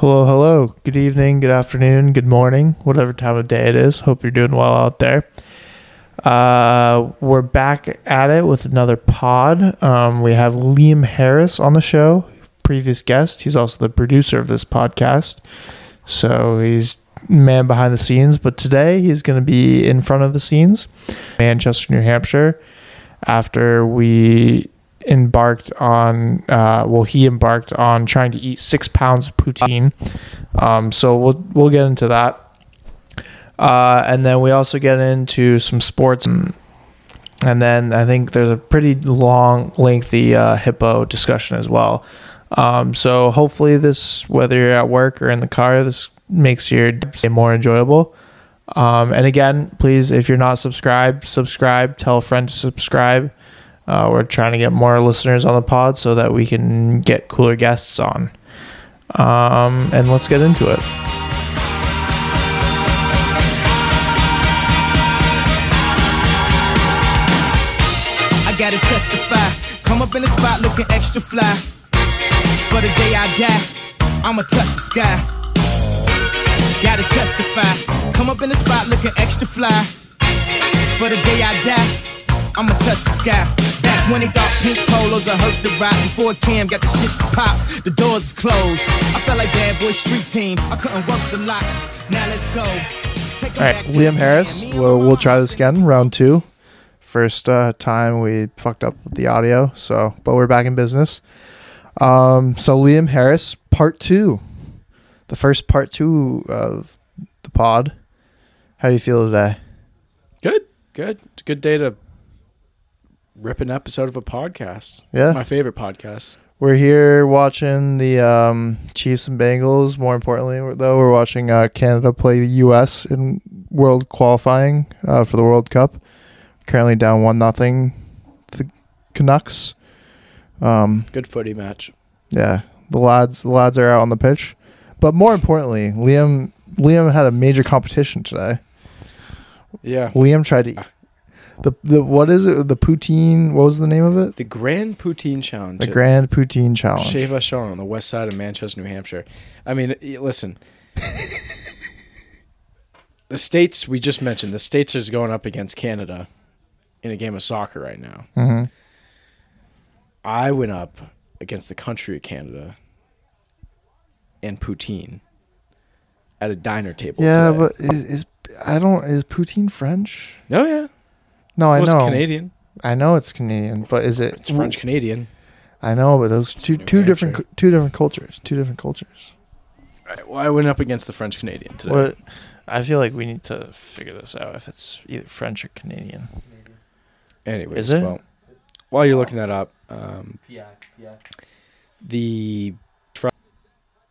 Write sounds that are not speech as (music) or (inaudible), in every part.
Hello, hello. Good evening, good afternoon, good morning, whatever time of day it is. Hope you're doing well out there. Uh, we're back at it with another pod. Um, we have Liam Harris on the show, previous guest. He's also the producer of this podcast. So he's man behind the scenes, but today he's going to be in front of the scenes, Manchester, New Hampshire, after we embarked on uh, well he embarked on trying to eat six pounds of poutine. Um, so we'll we'll get into that. Uh, and then we also get into some sports. And, then I think there's a pretty long lengthy uh, hippo discussion as well. Um, so hopefully this whether you're at work or in the car this makes your day more enjoyable. Um, and again please if you're not subscribed subscribe. Tell a friend to subscribe uh, we're trying to get more listeners on the pod so that we can get cooler guests on. Um, and let's get into it. I gotta testify. Come up in the spot looking extra fly. For the day I die, I'ma touch the sky. Gotta testify. Come up in the spot looking extra fly. For the day I die, I'ma touch the sky. Back when they thought pink polos I hurt the ride before Cam got the shit to pop. The doors is closed. I felt like bad boy street team. I couldn't work the locks. Now let's go. Take 'em All right, Liam Harris. man. Me and We'll we'll try this again, round two. First uh, time we fucked up the audio, so but we're back in business. Um, so Liam Harris, part two, the first part two of the pod. How do you feel today? Good, good. It's a good day to rip an episode of a podcast. Yeah. My favorite podcast. We're here watching the um, Chiefs and Bengals. More importantly, though, we're watching uh, Canada play the U.S. in World qualifying uh, for the World Cup. Currently down one nothing. The Canucks. Um, Good footy match. yeah, the lads, the lads are out on the pitch. But more importantly, Liam, Liam had a major competition today. Yeah. Liam tried to the the what is it? The poutine. What was the name of it? The Grand Poutine Challenge. The Grand Poutine Challenge. Chez Vachon on the west side of Manchester, New Hampshire. I mean, listen. (laughs) the states we just mentioned, the states is going up against Canada in a game of soccer right now. hmm I went up against the country of Canada and poutine at a diner table. Yeah, today. but is, is I don't is poutine French? no, yeah, No, I well, it's know. Canadian. I know it's Canadian, but is it? It's French Canadian. I know, but those two New two different Hampshire. cu- two different cultures. Two different cultures. Right, well, I went up against the French Canadian today. What? I feel like we need to figure this out if it's either French or Canadian. Anyway, Is it? Well, while you're looking that up, um, the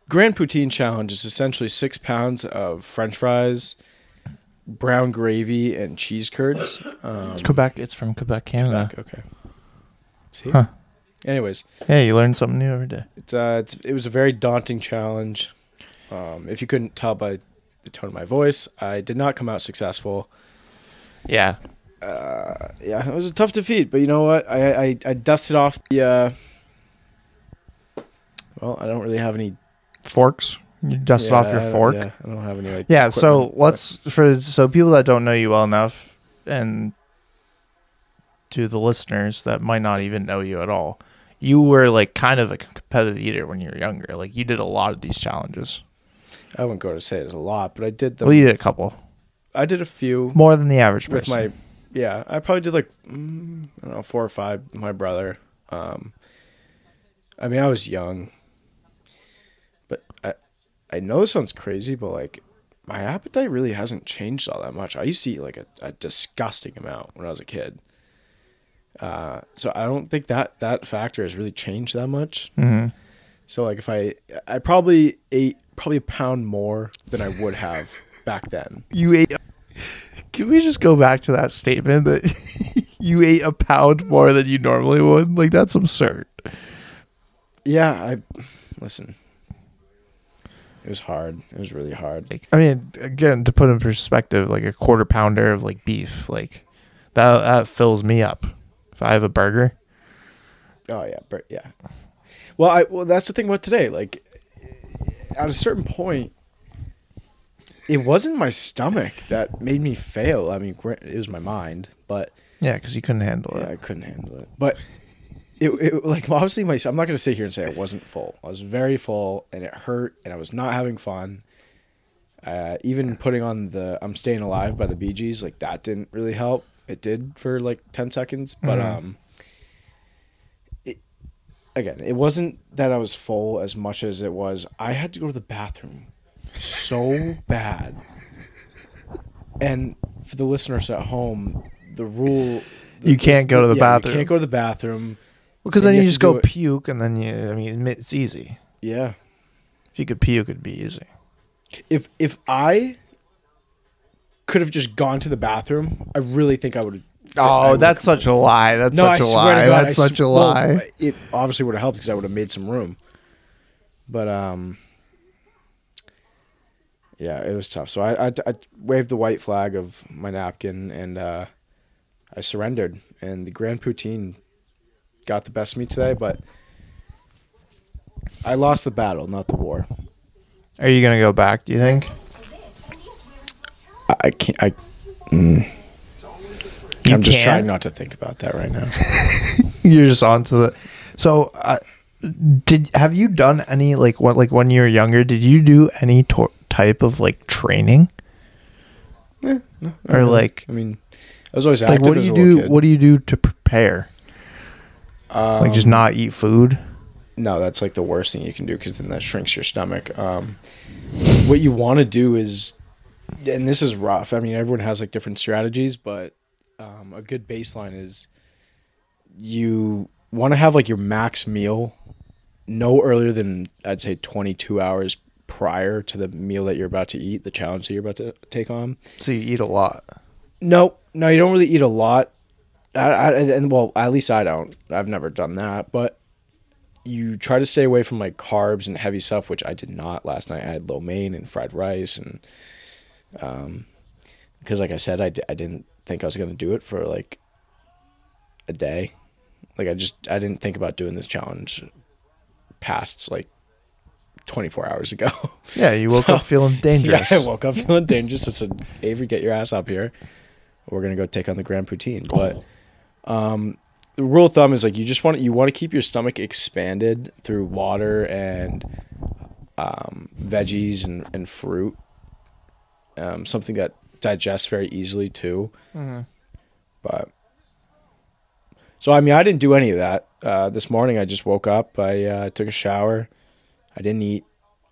Grand Poutine Challenge is essentially six pounds of French fries, brown gravy, and cheese curds. Um, Quebec. It's from Quebec, Canada. Quebec, okay. See. Huh. Anyways, Hey, you learn something new every day. it's uh, it's it was a very daunting challenge. Um, if you couldn't tell by the tone of my voice, I did not come out successful. Yeah. uh, yeah, it was a tough defeat, but you know what? I I, I dusted off the. Uh, well, I don't really have any. Forks. You dusted off your yeah, fork. Yeah, I don't have any. Like, Yeah, so let's for so people that don't know you well enough and to the listeners that might not even know you at all. You were like kind of a competitive eater when you were younger. Like you did a lot of these challenges. I wouldn't go to say it's a lot, but I did them. well, you did a couple. I did a few More than the average with my. Yeah, I probably did like mm, I don't know four or five. with My brother. Um, I mean, I was young, I I know it sounds crazy, but like my appetite really hasn't changed all that much. I used to eat like a, a disgusting amount when I was a kid. Uh, so I don't think that that factor has really changed that much. hmm So like if I I probably ate probably a pound more than I would have back then. You ate. Can we just go back to that statement that (laughs) you ate a pound more than you normally would? Like that's absurd. Yeah, I listen. It was hard. It was really hard. Like, I mean, again, to put in perspective, like a quarter pounder of like beef, like that that fills me up. If I have a burger, Oh yeah, but yeah. Well, I well that's the thing about today. Like, at a certain point, it wasn't my stomach that made me fail. I mean, it was my mind, but Yeah, because you couldn't handle it. I couldn't handle it. But it, it like (laughs) obviously my I'm not gonna sit here and say I wasn't full. I was very full, and it hurt, and I was not having fun. Uh, even putting on the "I'm Staying Alive" by the Bee Gees, like that didn't really help. It did for like ten seconds, but Mhm. um, it again, it wasn't that I was full as much as it was I had to go to the bathroom so bad. And for the listeners at home, the rule You can't go to the yeah, bathroom. You can't go to the bathroom. Because then you you just go it- puke, and then you. I mean, it's easy. Yeah. If you could puke, it'd be easy. If if I could have just gone to the bathroom, I really think I would have. Oh, that's such a lie. That's no, I such a lie. God, That's I such a well, lie. it obviously would have helped because I would have made some room. But um, yeah, it was tough. So I, I I waved the white flag of my napkin and uh, I surrendered. And the Grand Poutine got the best of me today, but I lost the battle, not the war. Are you gonna go back? Do you think? I, I can't. I. mm. You I'm just trying not to think about that right now. (laughs) You're just onto the. So, uh, did have you done any like what like when you were younger? Did you do any tor- type of like training? Eh, no, Or, like- I mean, I was always Like, what do you do? kid. What do you do to prepare? Like, just Um, not eat food? No, that's like the worst thing you can do because then that shrinks your stomach. Um, what you want to do is, and this is rough. I mean, everyone has like different strategies, but um, a good baseline is you want to have like your max meal no earlier than I'd say 22 hours prior to the meal that you're about to eat, the challenge that you're about to take on. So you eat a lot. No, no, you don't really eat a lot. I, I, and well, at least I don't. I've never done that, but you try to stay away from like carbs and heavy stuff, which I did not last night. I had lo mein and fried rice, and um, because like I said, I, I didn't think I was gonna do it for like a day. Like I just I didn't think about doing this challenge past like 24 hours ago. (laughs) Yeah, you woke So- up feeling dangerous. (laughs) Yeah, I woke up feeling dangerous. I said, Avery, get your ass up here. We're gonna go take on the Grand Poutine. But um, the rule of thumb is like you just want you want to keep your stomach expanded through water and um, veggies and, and fruit. Um, something that digests very easily too. Mhm. But so I mean, I didn't do any of that uh, this morning. I just woke up. I uh, took a shower. I didn't eat.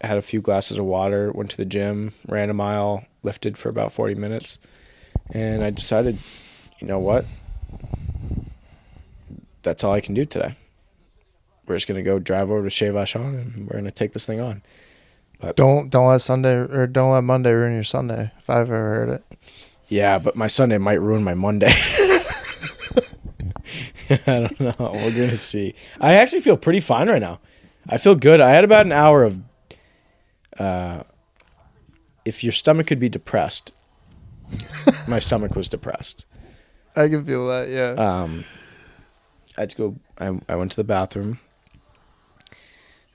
I had a few glasses of water. Went to the gym. Ran a mile. Lifted for about forty minutes, and I decided, you know what? That's all I can do today. We're just gonna go drive over to Chez Vachon and we're gonna take this thing on. Don't don't let Sunday or don't let Monday ruin your Sunday. If I've ever heard it. Yeah, but my Sunday might ruin my Monday. (laughs) I don't know. We're gonna see. I actually feel pretty fine right now. I feel good. I had about an hour of. Uh, if your stomach could be depressed, (laughs) my stomach was depressed. I can feel that. Yeah. Um, I had to go. I I went to the bathroom.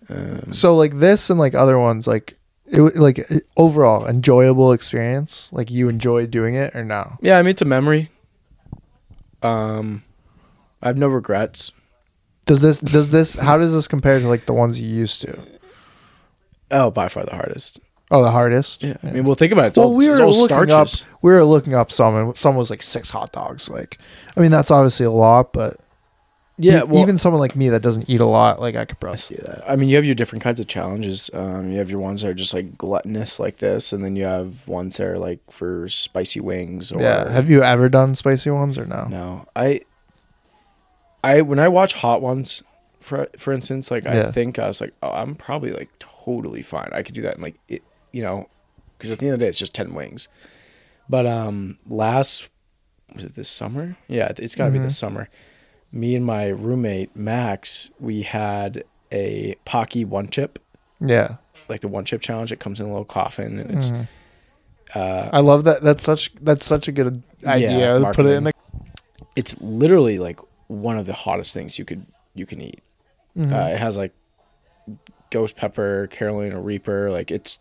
Um, so like this and like other ones, like it like uh, overall enjoyable experience. Like you enjoy doing it or no? yeah, I mean it's a memory. Um, I have no regrets. Does this does this how does this compare to like the ones you used to? Oh, by far the hardest. Oh, the hardest. Yeah, I mean, well, think about it. It's well, all, we it's were all looking starches. up. We were looking up some, and some was like six hot dogs. Like, I mean, that's obviously a lot, but Yeah, e- well, even someone like me that doesn't eat a lot, like I could probably see that. I mean, you have your different kinds of challenges. Um, you have your ones that are just like gluttonous, like this, and then you have ones that are like for spicy wings. Or yeah. Have you ever done spicy ones or no? no, I, I when I watch hot ones, for for instance, like I Yeah. think I was like, oh, I'm probably like totally fine. I could do that, and like it, you know, because at the end of the day, it's just ten wings. But um, last was it this summer? Yeah, it's got to be this summer. Me and my roommate Max, we had a Paqui one chip Yeah. like the one chip challenge. It comes in a little coffin and it's Mhm. uh I love that. That's such that's such a good idea. Yeah, Put it in the. it's literally like one of the hottest things you could you can eat. Mhm. Uh, it has like ghost pepper, Carolina Reaper. Like it's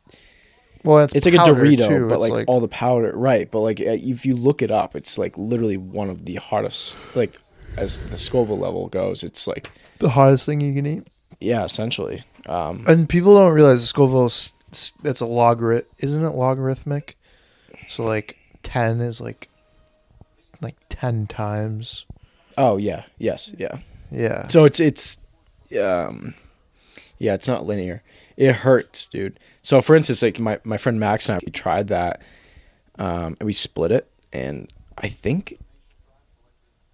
Well, it's it's like a Dorito, too. but It's like, all the powder, right? But like if you look it up, it's like literally one of the hardest. Like as the Scoville level goes, it's like the hottest thing you can eat. yeah, essentially. Um, And people don't realize Scoville's it's a logarit, isn't it logarithmic? So like ten is like like ten times. oh yeah, yes, yeah. Yeah. So it's it's um yeah, it's not linear. It hurts, dude. So for instance, like my, my friend Max and I we tried that um and we split it and I think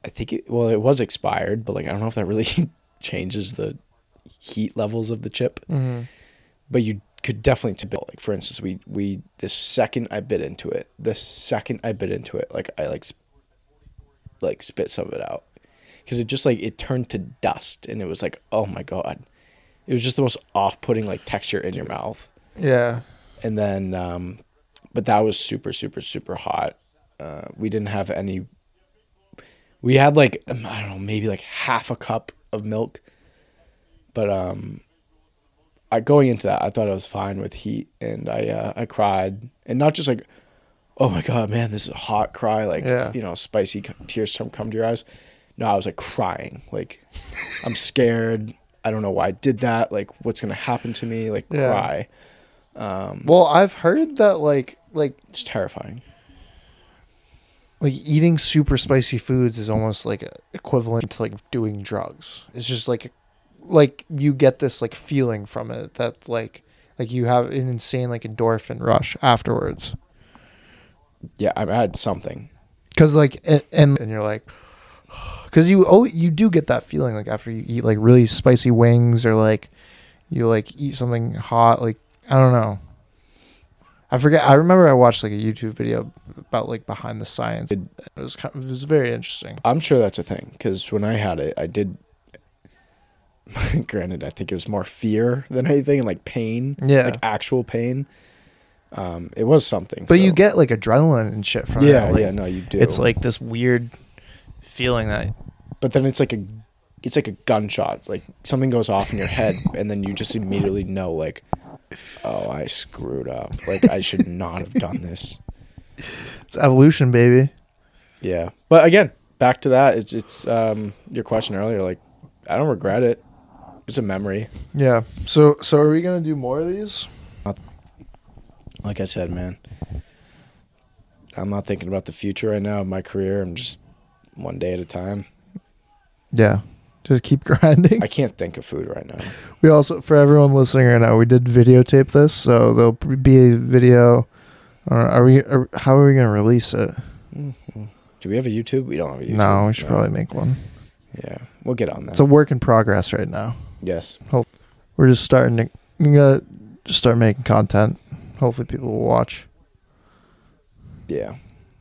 I think it well it was expired, but like I don't know if that really (laughs) changes the heat levels of the chip. hmm But you could definitely tip. Like for instance, we we the second I bit into it, the second I bit into it, like I like sp- like spit some of it out because it just like it turned to dust and it was like oh my god, it was just the most off-putting like texture in your mouth. Yeah. And then, um, but that was super super super hot. Uh, we didn't have any. We had like um, I don't know maybe like half a cup of milk, but um, I going into that I thought I was fine with heat and I uh, I cried and not just like, oh my god man this is a hot cry like Yeah. you know spicy tears come come to your eyes. No, I was like crying like I'm scared. I don't know why I did that. Like what's gonna happen to me? Like Yeah. cry. Well, I've heard that like like It's terrifying. Like eating super spicy foods is almost like equivalent to like doing drugs. It's just like like you get this like feeling from it that like like you have an insane like endorphin rush afterwards. Yeah, I've had something. Cuz like and, and and you're like (sighs) cuz you oh you do get that feeling like after you eat like really spicy wings or like you like eat something hot like I don't know. I forget. I remember I watched like a YouTube video about like behind the science. It, was kind of, it was very interesting. I'm sure that's a thing because when I had it, I did. (laughs) granted, I think it was more fear than anything, and like pain, Yeah. like actual pain. Um, it was something. But you get like adrenaline and shit from yeah, it. like, yeah, no, you do. It's like this weird feeling that but then it's like a, it's like a gunshot. It's like something goes off in your head, and then you just immediately know, like, oh, I screwed up. Like I should not have done this. (laughs) it's evolution, baby. Yeah, but again, back to that. It's it's um your question earlier. Like, I don't regret it. It's a memory. Yeah. So so are we gonna do more of these? like I said, man, I'm not thinking about the future right now of my career. I'm just one day at a time. Yeah. Just keep (laughs) grinding. I can't think of food right now. We also, for everyone listening right now, we did videotape this, so there'll be a video. Uh, are we? Are, how are we gonna release it? Do we have a YouTube? We don't have a YouTube. No, we should probably make one. Yeah, we'll get on that. It's a work in progress right now. yes. We're just starting to gotta just start making content. Hopefully, people will watch. Yeah.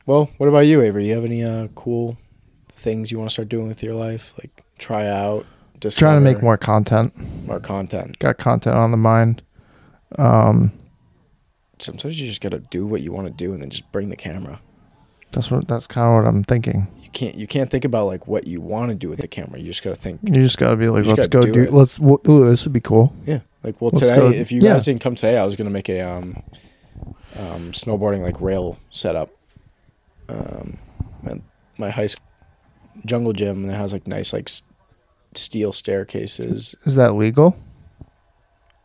Well, what about you, Avery? You have any uh, cool things you want to start doing with your life? Like try out, just Trying to make more content. more content. Got content on the mind. Um, Sometimes you just gotta do what you want to do and then just bring the camera. that's what that's kind of what I'm thinking. You can't you can't think about like what you want to do with the camera. You just gotta think You just gotta be like, let's go do do. it. Let's. w- Ooh, this would be cool. Yeah. Like well Let's today go- if you yeah. guys didn't come today, I was gonna make a um um snowboarding like rail setup. Um at my high school jungle gym and it has like nice like steel staircases. Is that legal?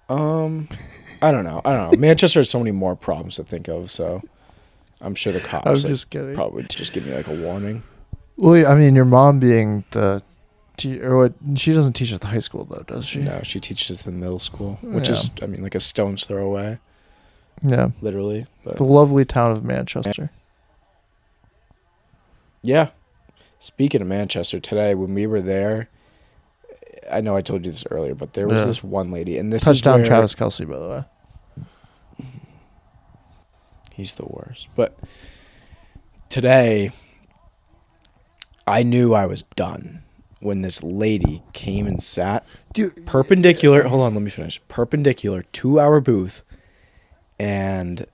Um I don't know. I don't know. Manchester has so many more problems to think of, so I'm sure the (laughs) cops I was like, just kidding. probably just give me like a warning. Well, I mean, your mom being the, te- or what? She doesn't teach at the high school though, does she? No, she teaches in middle school, which is I mean like a stone's throw away, Yeah. literally. But The lovely town of Manchester. Yeah. Speaking of Manchester, today when we were there, I know I told you this earlier, but there was Yeah. this one lady, and this Touchdown, is where Travis Kelce, by the way. he's the worst. But today, I knew I was done when this lady came and sat Dude, perpendicular. Hold on, let me finish. Perpendicular to our booth, and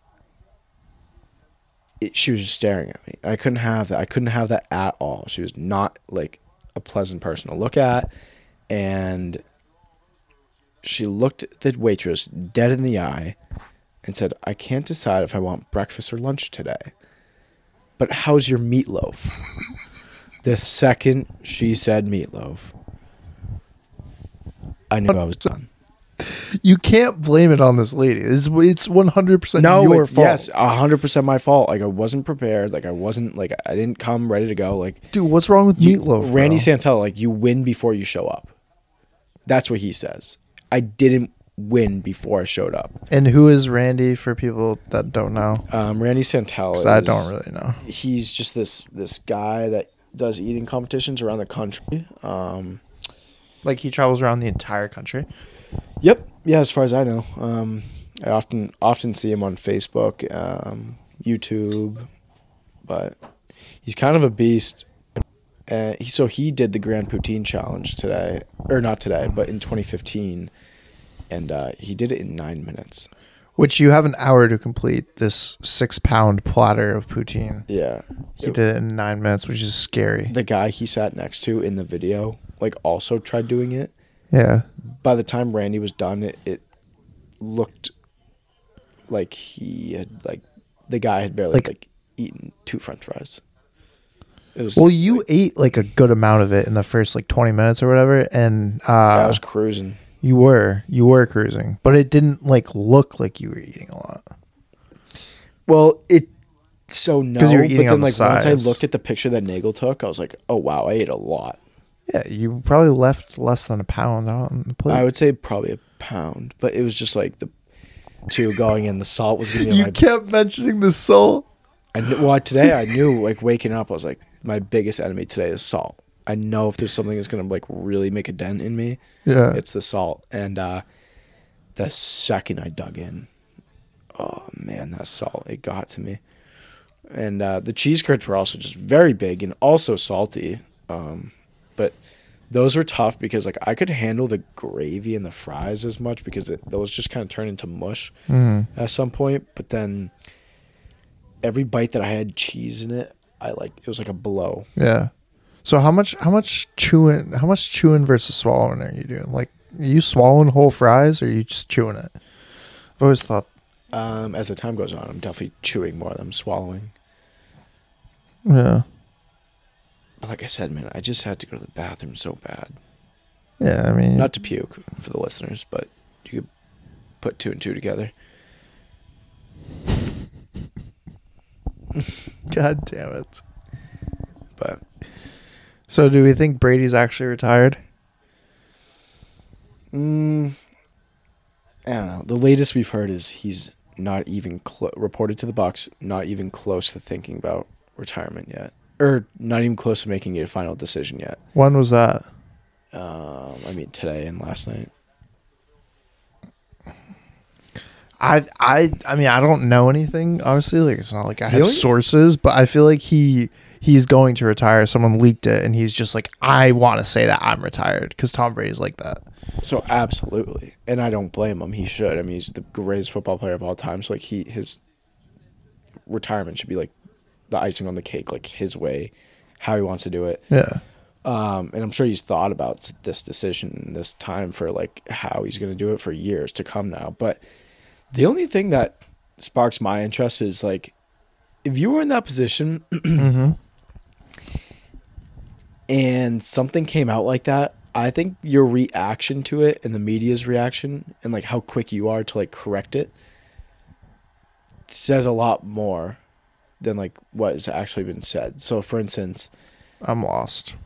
it, she was just staring at me. I couldn't have that. I couldn't have that at all. She was not like a pleasant person to look at, and she looked at the waitress dead in the eye and said, I can't decide if I want breakfast or lunch today. But how's your meatloaf? (laughs) the second she said meatloaf, I knew I was done. You can't blame it on this lady. It's it's one hundred percent No, your fault. yes, hundred percent my fault. Like I wasn't prepared. Like I wasn't like I didn't come ready to go. Like dude. What's wrong with you- meatloaf? Randy bro? Santel, like you win before you show up. That's what he says. I didn't win before I showed up. And who is Randy for people that don't know? Um, Randy Santel. 'Cause I don't really know. He's just this this guy that does eating competitions around the country. Um, Like he travels around the entire country. Yep. Yeah, as far as I know. Um, I often often see him on Facebook, um, YouTube, but he's kind of a beast. Uh, he, so he did the Grand Poutine Challenge today, or not today, but in 2015, and uh, he did it in nine minutes. Which you have an hour to complete this six pound platter of poutine. Yeah. He did it in nine minutes, which is scary. The guy he sat next to in the video, like, also tried doing it. Yeah. By the time Randy was done, it, it looked like he had like the guy had barely Like- like, eaten two French fries. Was Well, you like, ate like a good amount of it in the first like 20 minutes or whatever, and uh, I was cruising. you were you were cruising, but it didn't like look like you were eating a lot. Well, it so no, 'Cause you were but then on the like once I looked at the picture that Nagel took, I was like, oh wow, I ate a lot. Yeah, you probably left less than a pound out on the plate. I would say probably a pound, but it was just like the two going in. The salt was you kept mentioning the soul. I knew, well, today I knew like waking up, I was like, my biggest enemy today is salt. I know if there's something that's gonna like really make a dent in me, Yeah, it's the salt. And uh the second I dug in, oh man, that salt it got to me. And uh, the cheese curds were also just very big and also salty. Um, but those were tough because like I could handle the gravy and the fries as much because it, those just kind of turned into mush hmm at some point. But then every bite that I had cheese in it, I like it was like a blow. yeah. So how much how much chewing how much chewing versus swallowing are you doing? Like, are you swallowing whole fries or are you just chewing it? I've always thought, Um, as the time goes on, I'm definitely chewing more than I'm swallowing. yeah, But like I said, man, I just had to go to the bathroom so bad. yeah. I mean, Not to puke for the listeners, but you could put two and two together. (laughs) God damn it. But So do we think Brady's actually retired? mm, I don't know. The latest we've heard is he's not even clo- reported to the Bucs, not even close to thinking about retirement yet, or not even close to making a final decision yet. When was that? Um, I mean, today and last night. I I I mean I don't know anything. Obviously, like it's not like I have only- sources, but I feel like he he's going to retire. Someone leaked it, and he's just like, I want to say that I'm retired because Tom Brady's like that. So absolutely, and I don't blame him. He should. I mean, he's the greatest football player of all time. So like he his retirement should be like the icing on the cake, like his way, how he wants to do it. Yeah, Um, and I'm sure he's thought about s- this decision, this time for like how he's going to do it for years to come now. But the only thing that sparks my interest is like, if you were in that position (clears throat) hmm and something came out like that, I think your reaction to it and the media's reaction and like how quick you are to like correct it says a lot more than like what has actually been said. So for instance, I'm lost.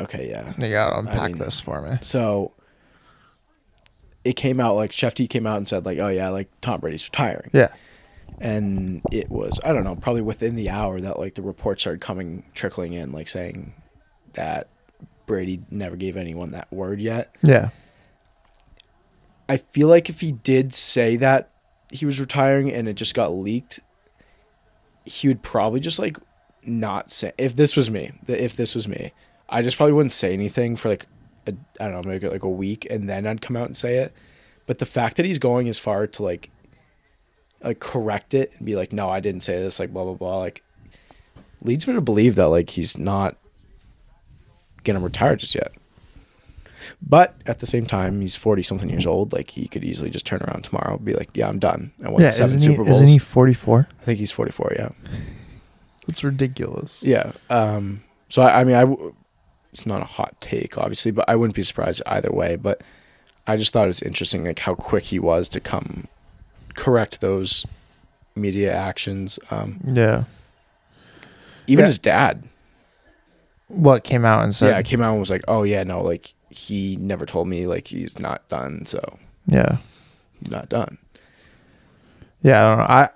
okay, yeah. You gotta unpack mean- this for me. So it came out like Chef T came out and said like, "Oh yeah, like Tom Brady's retiring," Yeah, and it was I don't know, probably within the hour that like the reports started coming trickling in, like saying that Brady never gave anyone that word yet. yeah, I feel like if he did say that he was retiring and it just got leaked, he would probably just like not say. If this was me, if this was me, I just probably wouldn't say anything for like a, I don't know, maybe like a week, and then I'd come out and say it. But the fact that he's going as far to like like correct it and be like, no, I didn't say this, like blah blah blah, like leads me to believe that like he's not gonna retire just yet. But at the same time, he's forty something years old. Like he could easily just turn around tomorrow, and be like, "Yeah, I'm done." I won Yeah, seven isn't he, Bowls. isn't he 44? I think he's forty four. Yeah, It's ridiculous. yeah. Um, so I, I mean, I w- it's not a hot take, obviously, but I wouldn't be surprised either way. But I just thought it was interesting, like how quick he was to come correct those media actions. Um, Yeah. even Yeah. his dad, What came out and said? yeah, it came out and was like, "Oh yeah, no, like he never told me like he's not done, so yeah. he's not done." Yeah, I don't know. I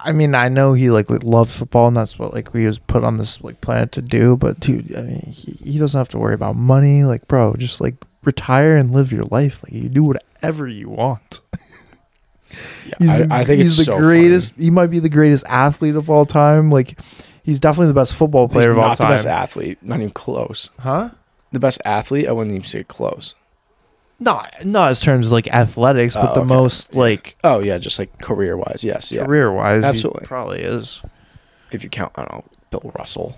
I mean, I know he like loves football, and that's what like we was put on this like planet to do. But dude, I mean, he, he doesn't have to worry about money. Like, bro, just like retire and live your life. Like, you do whatever you want. Yeah, He's I, the, I think he's the so greatest. funny. He might be the greatest athlete of all time. Like, he's definitely the best football He's player of all not the time. best athlete, not even close. huh? The best athlete, I wouldn't even say close. Not not as terms of like athletics, but Oh, the okay. most like Oh yeah, just like career wise, yes, yeah. career wise. Absolutely. probably is. If you count, I don't know, Bill Russell.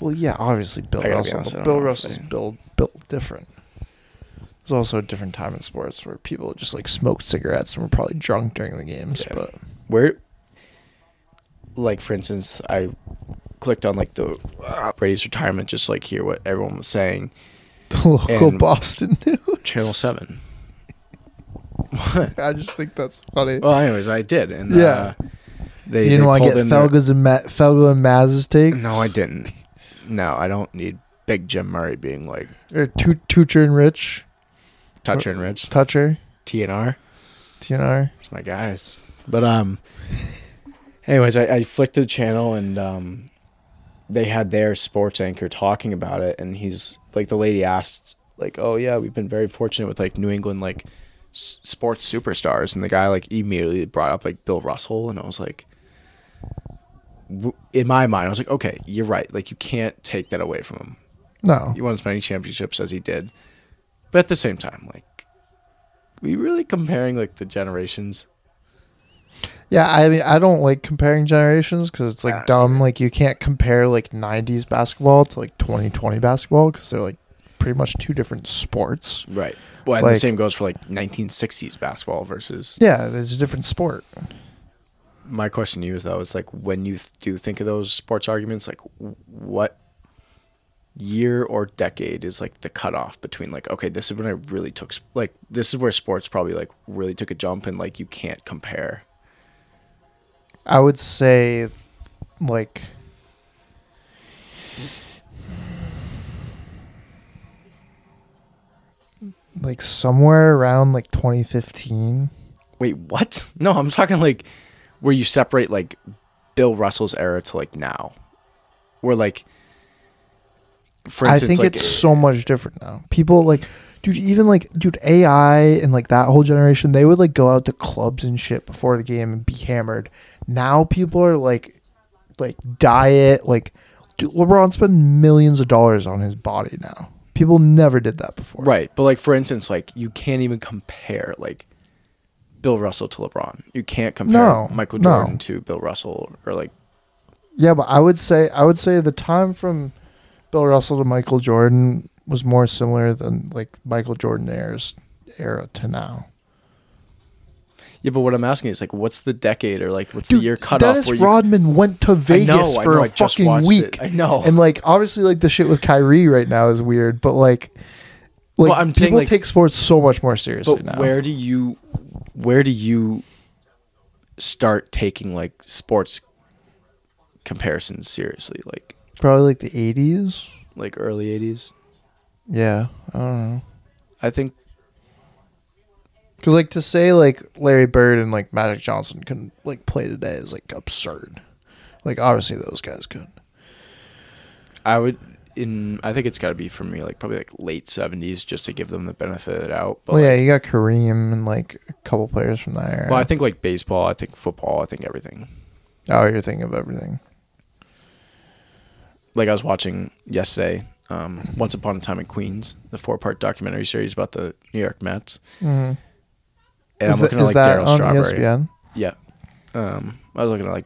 Well, yeah, obviously Bill Russell. honest, Bill Russell's built built different. There's also a different time in sports where people just like smoked cigarettes and were probably drunk during the games. Yeah. But Where, like for instance, I clicked on like the uh, Brady's retirement, just like hear what everyone was saying. The (laughs) local And Boston news, Channel Seven. what? (laughs) I just think that's funny. Well, anyways, I did, and Yeah. uh, they you didn't want to get in their- Felger's and Ma- Felger and Mazz's take. No, I didn't. No, I don't need Big Jim Murray being like Or Tu- Toucher and Rich, toucher and rich. Toucher, TNR. TNR. It's my guys. But um anyways, I, I flicked to the channel and um they had their sports anchor talking about it and he's like the lady asked like, "Oh yeah, we've been very fortunate with like New England like s- sports superstars." And the guy like immediately brought up like Bill Russell and I was like w- in my mind, I was like, "Okay, you're right. Like you can't take that away from him. No, He won as many championships as he did." But at the same time, like we really comparing like the generations Yeah, I mean, I don't like comparing generations because it's like dumb. Like, you can't compare like '90s basketball to like 2020 basketball because they're like pretty much two different sports. Right. Well, and Like- the same goes for like 1960s basketball versus. Yeah, there's a different sport. My question to you is though, is like when you th- do think of those sports arguments, like w- what year or decade is like the cutoff between like okay, this is when I really took sp- like this is where sports probably like really took a jump and like you can't compare. I would say, like, like somewhere around like 2015. Wait, what? No, I'm talking like where you separate like Bill Russell's era to like now, where like. For I think like, it's so much different now. People like, dude, even like, dude, AI and like that whole generation, they would like go out to clubs and shit before the game and be hammered. Now people are like, like diet, like, dude, LeBron spent millions of dollars on his body now. People never did that before. Right. But like for instance, like you can't even compare like Bill Russell to LeBron. You can't compare No, Michael no. Jordan to Bill Russell or like Yeah, but I would say I would say the time from Bill Russell to Michael Jordan was more similar than like Michael Jordan era's era to now. Yeah, but what I'm asking is like what's the decade or like what's Dude, the year cutoff Dennis where you Rodman went to Vegas know, for know, a fucking week. it. I know. And like obviously like the shit with Kyrie right now is weird, but like like Well, I'm saying, people like- take sports so much more seriously But now. where do you where do you start taking like sports comparisons seriously? Like Probably like the 80s. like early 80s? Yeah, I don't know. I think Cuz like to say like Larry Bird and like Magic Johnson can like play today is like absurd. Like obviously those guys could. I would in I think it's got to be for me like probably like late 70s just to give them the benefit of the doubt. But Well, yeah, like- you got Kareem and like a couple players from that era. Well, I think like baseball, I think football, I think everything. oh, you're thinking of everything. Like I was watching yesterday, um, Once Upon a Time in Queens, the four-part documentary series about the New York Mets. Mm-hmm. And Is, I'm looking is at like Darryl Strawberry. ESPN? Yeah. Um, I was looking at like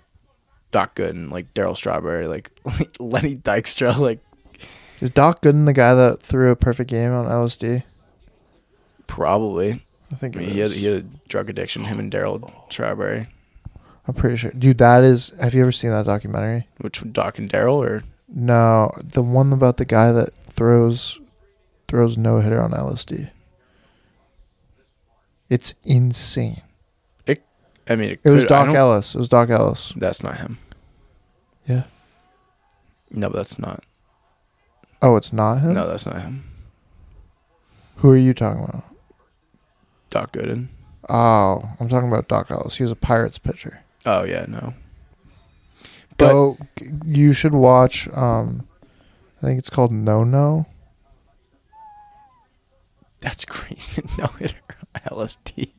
Doc Good and like Darryl Strawberry, (laughs) like Lenny Dykstra, like Is Doc Gooden the guy that threw a perfect game on LSD? Probably. I think I mean, he had he had a drug addiction. Him and Darryl Strawberry. I'm pretty sure, dude. That is. Have you ever seen that documentary? Which Doc and Darryl or No, the one about the guy that throws throws no hitter on LSD. It's insane. It, I mean, it, It was could- I Doc don't- Ellis. It was Doc Ellis. That's not him. Yeah. No, that's not. Oh, it's not him. No, that's not him. Who are you talking about? Doc Gooden. Oh, I'm talking about Doc Ellis. He was a Pirates pitcher. Oh yeah, no. But Go. You should watch. Um, I think it's called No No. that's crazy. (laughs) no hitter. LSD.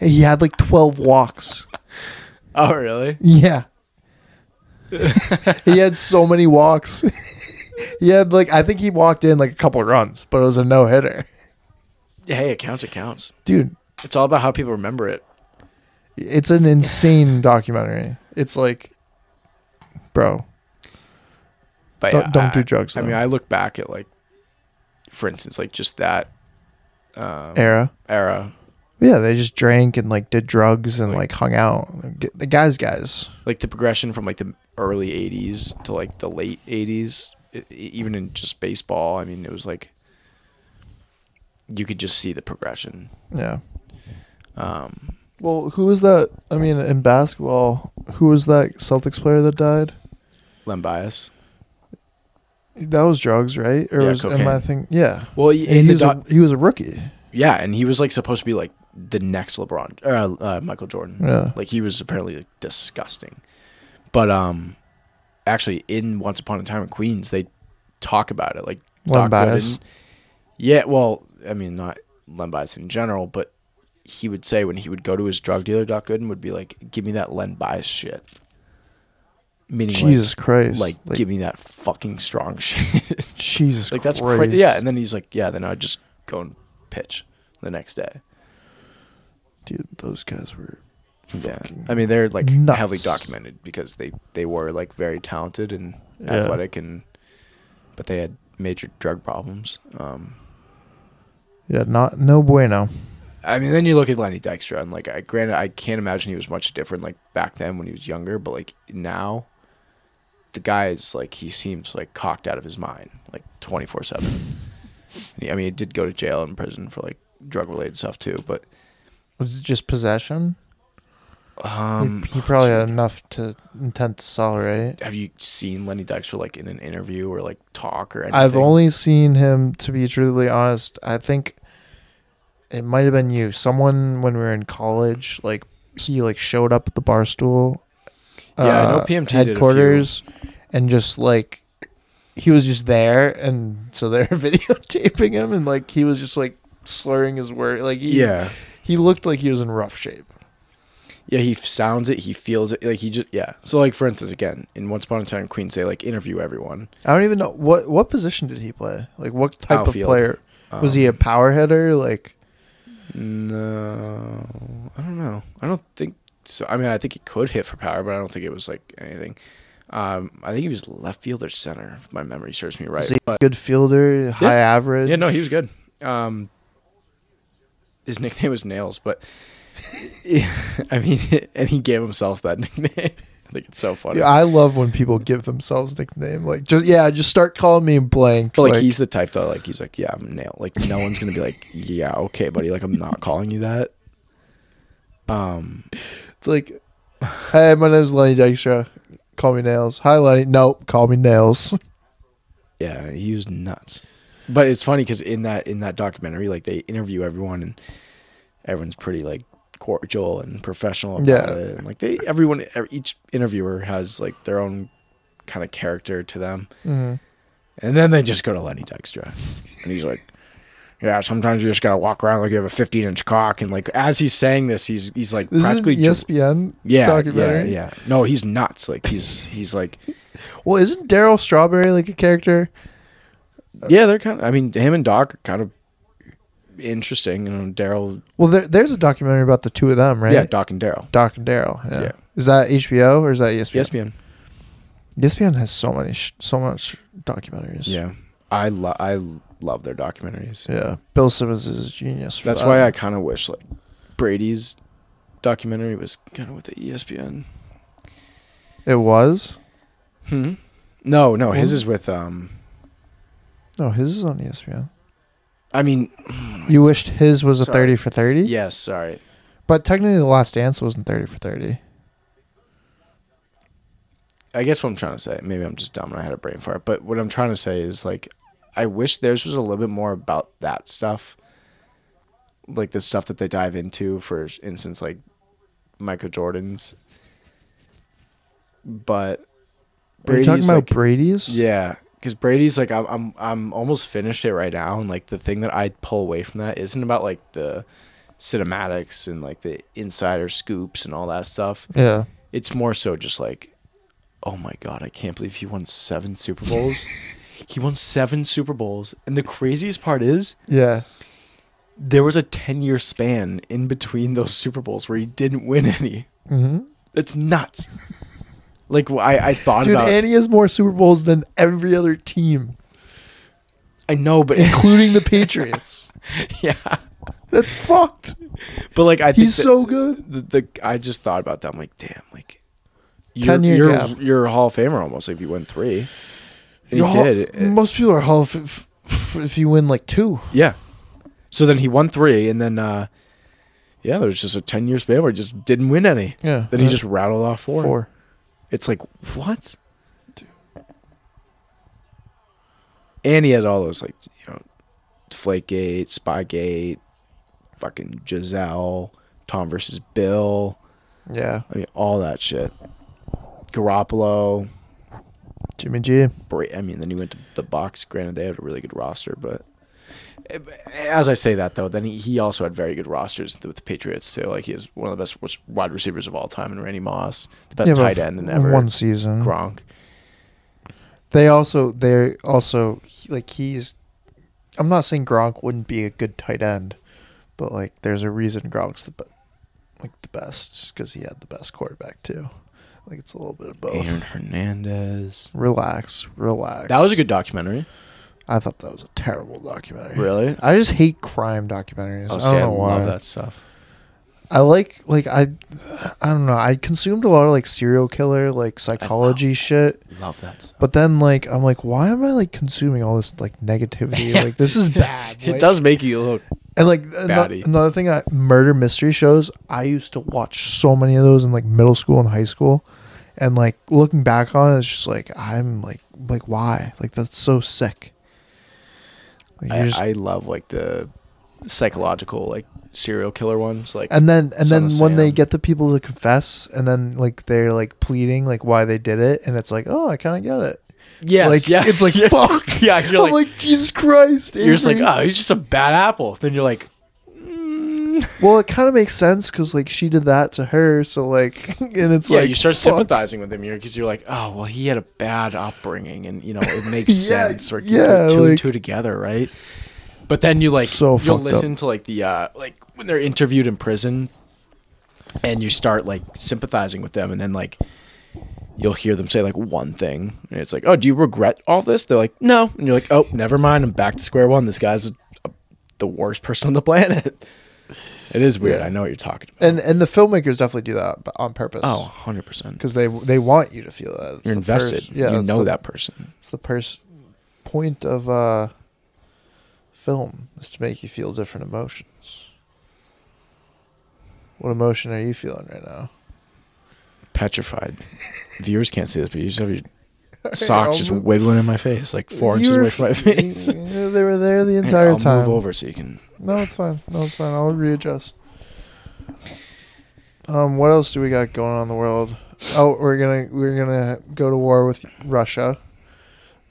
He had like 12 walks. (laughs) Oh really? Yeah. (laughs) he had so many walks. he had like I think he walked in like a couple of runs, but it was a no hitter. Hey, it counts. It counts. Dude, It's all about how people remember it. it's an insane documentary. It's like bro, But Don't- yeah, don't I- do drugs, I mean. I look back at like, for instance, like just that um, era. era. Yeah, they just drank and like did drugs and Like- like hung out. The guys guys. like the progression from like the early 80s to like the late 80s e- even in just baseball i mean it was like you could just see the progression Yeah. um Well, who was that? I mean, in basketball, who was that Celtics player that died? Len Bias. That was drugs, right? Or Yeah, was am I cocaine. think yeah. well he the was doc- a, he was a rookie. yeah and he was like supposed to be like the next lebron uh, uh, michael jordan Yeah. like he was apparently like, disgusting but um actually in once upon a time in queens they talk about it like Len Doc Bias. Yeah well i mean not len bias in general but he would say when he would go to his drug dealer doc gooden would be like give me that len bias shit meaning like- Jesus Christ. like, give me that fucking strong (laughs) shit Jesus like that's Christ. crazy yeah and then he's like yeah then i'd just go and pitch the next day Dude, those guys were Yeah, I mean they're like nuts. heavily documented because they they were like very talented and Yeah. athletic and but they had major drug problems. Um, Yeah, not no bueno. I mean, then you look at Lenny Dykstra and like I granted I can't imagine he was much different like back then when he was younger, but like now, the guy is like he seems like cocked out of his mind like twenty four seven. I mean, he did go to jail and prison for like drug related stuff too, but Was it just possession? um, he, he probably had enough to intent to sell, right? have you seen Lenny Dykstra like in an interview or like talk or anything? I've only seen him, to be truly honest. I think it might have been you. Someone when we were in college, like he like showed up at the bar stool. Yeah, I know PMT a few. headquarters, and just like he was just there, and so they're (laughs) videotaping him, and like he was just like slurring his word. Like he, yeah. he looked like he was in rough shape. Yeah, he sounds it. He feels it. Like he just yeah. So like for instance, again in Once Upon a Time in Queens, they like interview everyone. I don't even know what what position did he play. Like what type Outfield. of player was he? A Um, power hitter? Like No, I don't know. I don't think so. I mean, I think he could hit for power, but I don't think it was like anything. Um, I think he was left field or center, if my memory serves me right. was he But good fielder, high average? yeah, no, he was good. Um, his (laughs) nickname was Nails, but yeah, (laughs) I mean, (laughs) and he gave himself that nickname. I think it's so funny. Yeah, I love when people give themselves nickname. Like just yeah, just start calling me blank. But like, he's the type that like he's like yeah I'm nail like no one's gonna be like yeah okay buddy like I'm not calling you that. Um it's like, hey, my name's Lenny Dykstra. Call me Nails. Hi, Lenny. Nope, call me Nails. yeah he was nuts, but it's funny because in that in that documentary like they interview everyone and everyone's pretty like cordial and professional Yeah. it and like they everyone each interviewer has like their own kind of character to them hmm and then they just go to Lenny Dykstra and he's like. Yeah, sometimes you just gotta walk around like you have a 15 inch cock, and like as he's saying this, he's he's like This is practically dr- ESPN yeah, documentary. Yeah, yeah. No, he's nuts. Like he's he's like (laughs) Well, isn't Darryl Strawberry like a character? Uh, yeah, they're kind of. I mean, him and Doc are kind of interesting. You know, Darryl. Well, there, there's a documentary about the two of them, right? Yeah, Doc and Darryl. Doc and Darryl. Yeah. Yeah. Is that HBO or is that ESPN? ESPN. ESPN has so many, sh- so much documentaries. Yeah, I love. I love their documentaries. yeah. Bill Simmons is a genius. For That's that. why I kind of wish like Brady's documentary was kind of with the ESPN. it was. Hmm. No, no, his is with um. No, his is on ESPN. I mean, You wished his was a Sorry. thirty for thirty. yes, sorry. But technically, the Last Dance wasn't thirty for thirty. I guess what I'm trying to say, maybe I'm just dumb and I had a brain fart, but what I'm trying to say is like, I wish theirs was a little bit more about that stuff, like the stuff that they dive into. For instance, like Michael Jordan's. But Are you talking about like- Brady's? Yeah, because Brady's like I'm I'm I'm almost finished it right now, and like the thing that I pull away from that isn't about like the cinematics and like the insider scoops and all that stuff. Yeah. It's more so just like, oh my god, I can't believe he won seven Super Bowls. (laughs) he won seven Super Bowls, and the craziest part is Yeah. there was a ten year span in between those Super Bowls where he didn't win any. hmm That's nuts. Like I I thought Dude, about. Andy has more Super Bowls than every other team, I know, but including the (laughs) Patriots. yeah. That's fucked. But like I think He's so good. the, the I just thought about that. I'm like, damn, like you're 10 year you're, gap. you're a Hall of Famer almost if you win three. You're he Hall- did. It- Most people are Hall of f- f- if you win like two. yeah. So then he won three, and then uh yeah, there was just a ten year span where he just didn't win any. Yeah. Then he just rattled off four. four. It's like what? And he had all those like you know, Deflategate, Spygate, fucking Gisele, Tom versus Bill. Yeah. I mean, all that shit. Garoppolo. Jimmy G. Bra- I mean, then he went to the Bucs. Granted, they had a really good roster, but eh, as I say that though, then he, he also had very good rosters with the Patriots too. Like he was one of the best wide receivers of all time, and Randy Moss, the best Yeah, tight end in ever. One season. Gronk. They also they also like he's. I'm not saying Gronk wouldn't be a good tight end, but like there's a reason Gronk's the like the best just because he had the best quarterback too. Like it's a little bit of both. Aaron Hernandez. Relax, relax. That was a good documentary. I thought that was a terrible documentary. Really? I just hate crime documentaries. Oh, I see, don't I know why. love that stuff. I like like I I don't know. I consumed a lot of like serial killer like psychology shit. Love that stuff. But then like I'm like why am I like consuming all this like negativity? (laughs) Like this is (laughs) bad. It does make you look. And like another thing I murder mystery shows, I used to watch so many of those in like middle school and high school. And like looking back on it, it's just like I'm like like why? Like that's so sick. Like, I, just- I love like the psychological like serial killer ones. Like and then and Son then when they get the people to confess and then like they're like pleading like why they did it and it's like oh i kind of get it yes, it's like yeah, it's like (laughs) yeah. fuck Yeah, you're i'm like, like, jesus christ you're just like, oh, he's just a bad apple. Then you're like, well it kind of makes sense because like she did that to her so like (laughs) and it's yeah, like you start fuck. sympathizing with him here because you're like, oh, well, he had a bad upbringing, and you know it (laughs) makes Yeah, sense. Or yeah, two like- and two together, right? But then you like So you'll fucked up. listen to like the uh like when they're interviewed in prison, and you start like sympathizing with them, and then like you'll hear them say like one thing, and it's like, oh, do you regret all this? They're like, no, and you're like, oh, never mind, I'm back to square one. This guy's a, the worst person on the (laughs) planet. It is weird. Yeah. I know what you're talking about. and and the filmmakers definitely do that but on purpose oh, 100 percent. because they they want you to feel that It's You're invested. pers- yeah you know the, that person. it's the pers- point of uh film is to make you feel different emotions what emotion are you feeling right now petrified. (laughs) Viewers can't see this, but you just have your (laughs) socks just wiggling in my face, like four inches away from my face. They were there the (laughs) entire I'll time. move over so you can. No, it's fine. No, it's fine. I'll readjust. Um, what else do we got going on in the world? Oh, we're gonna we're gonna go to war with Russia.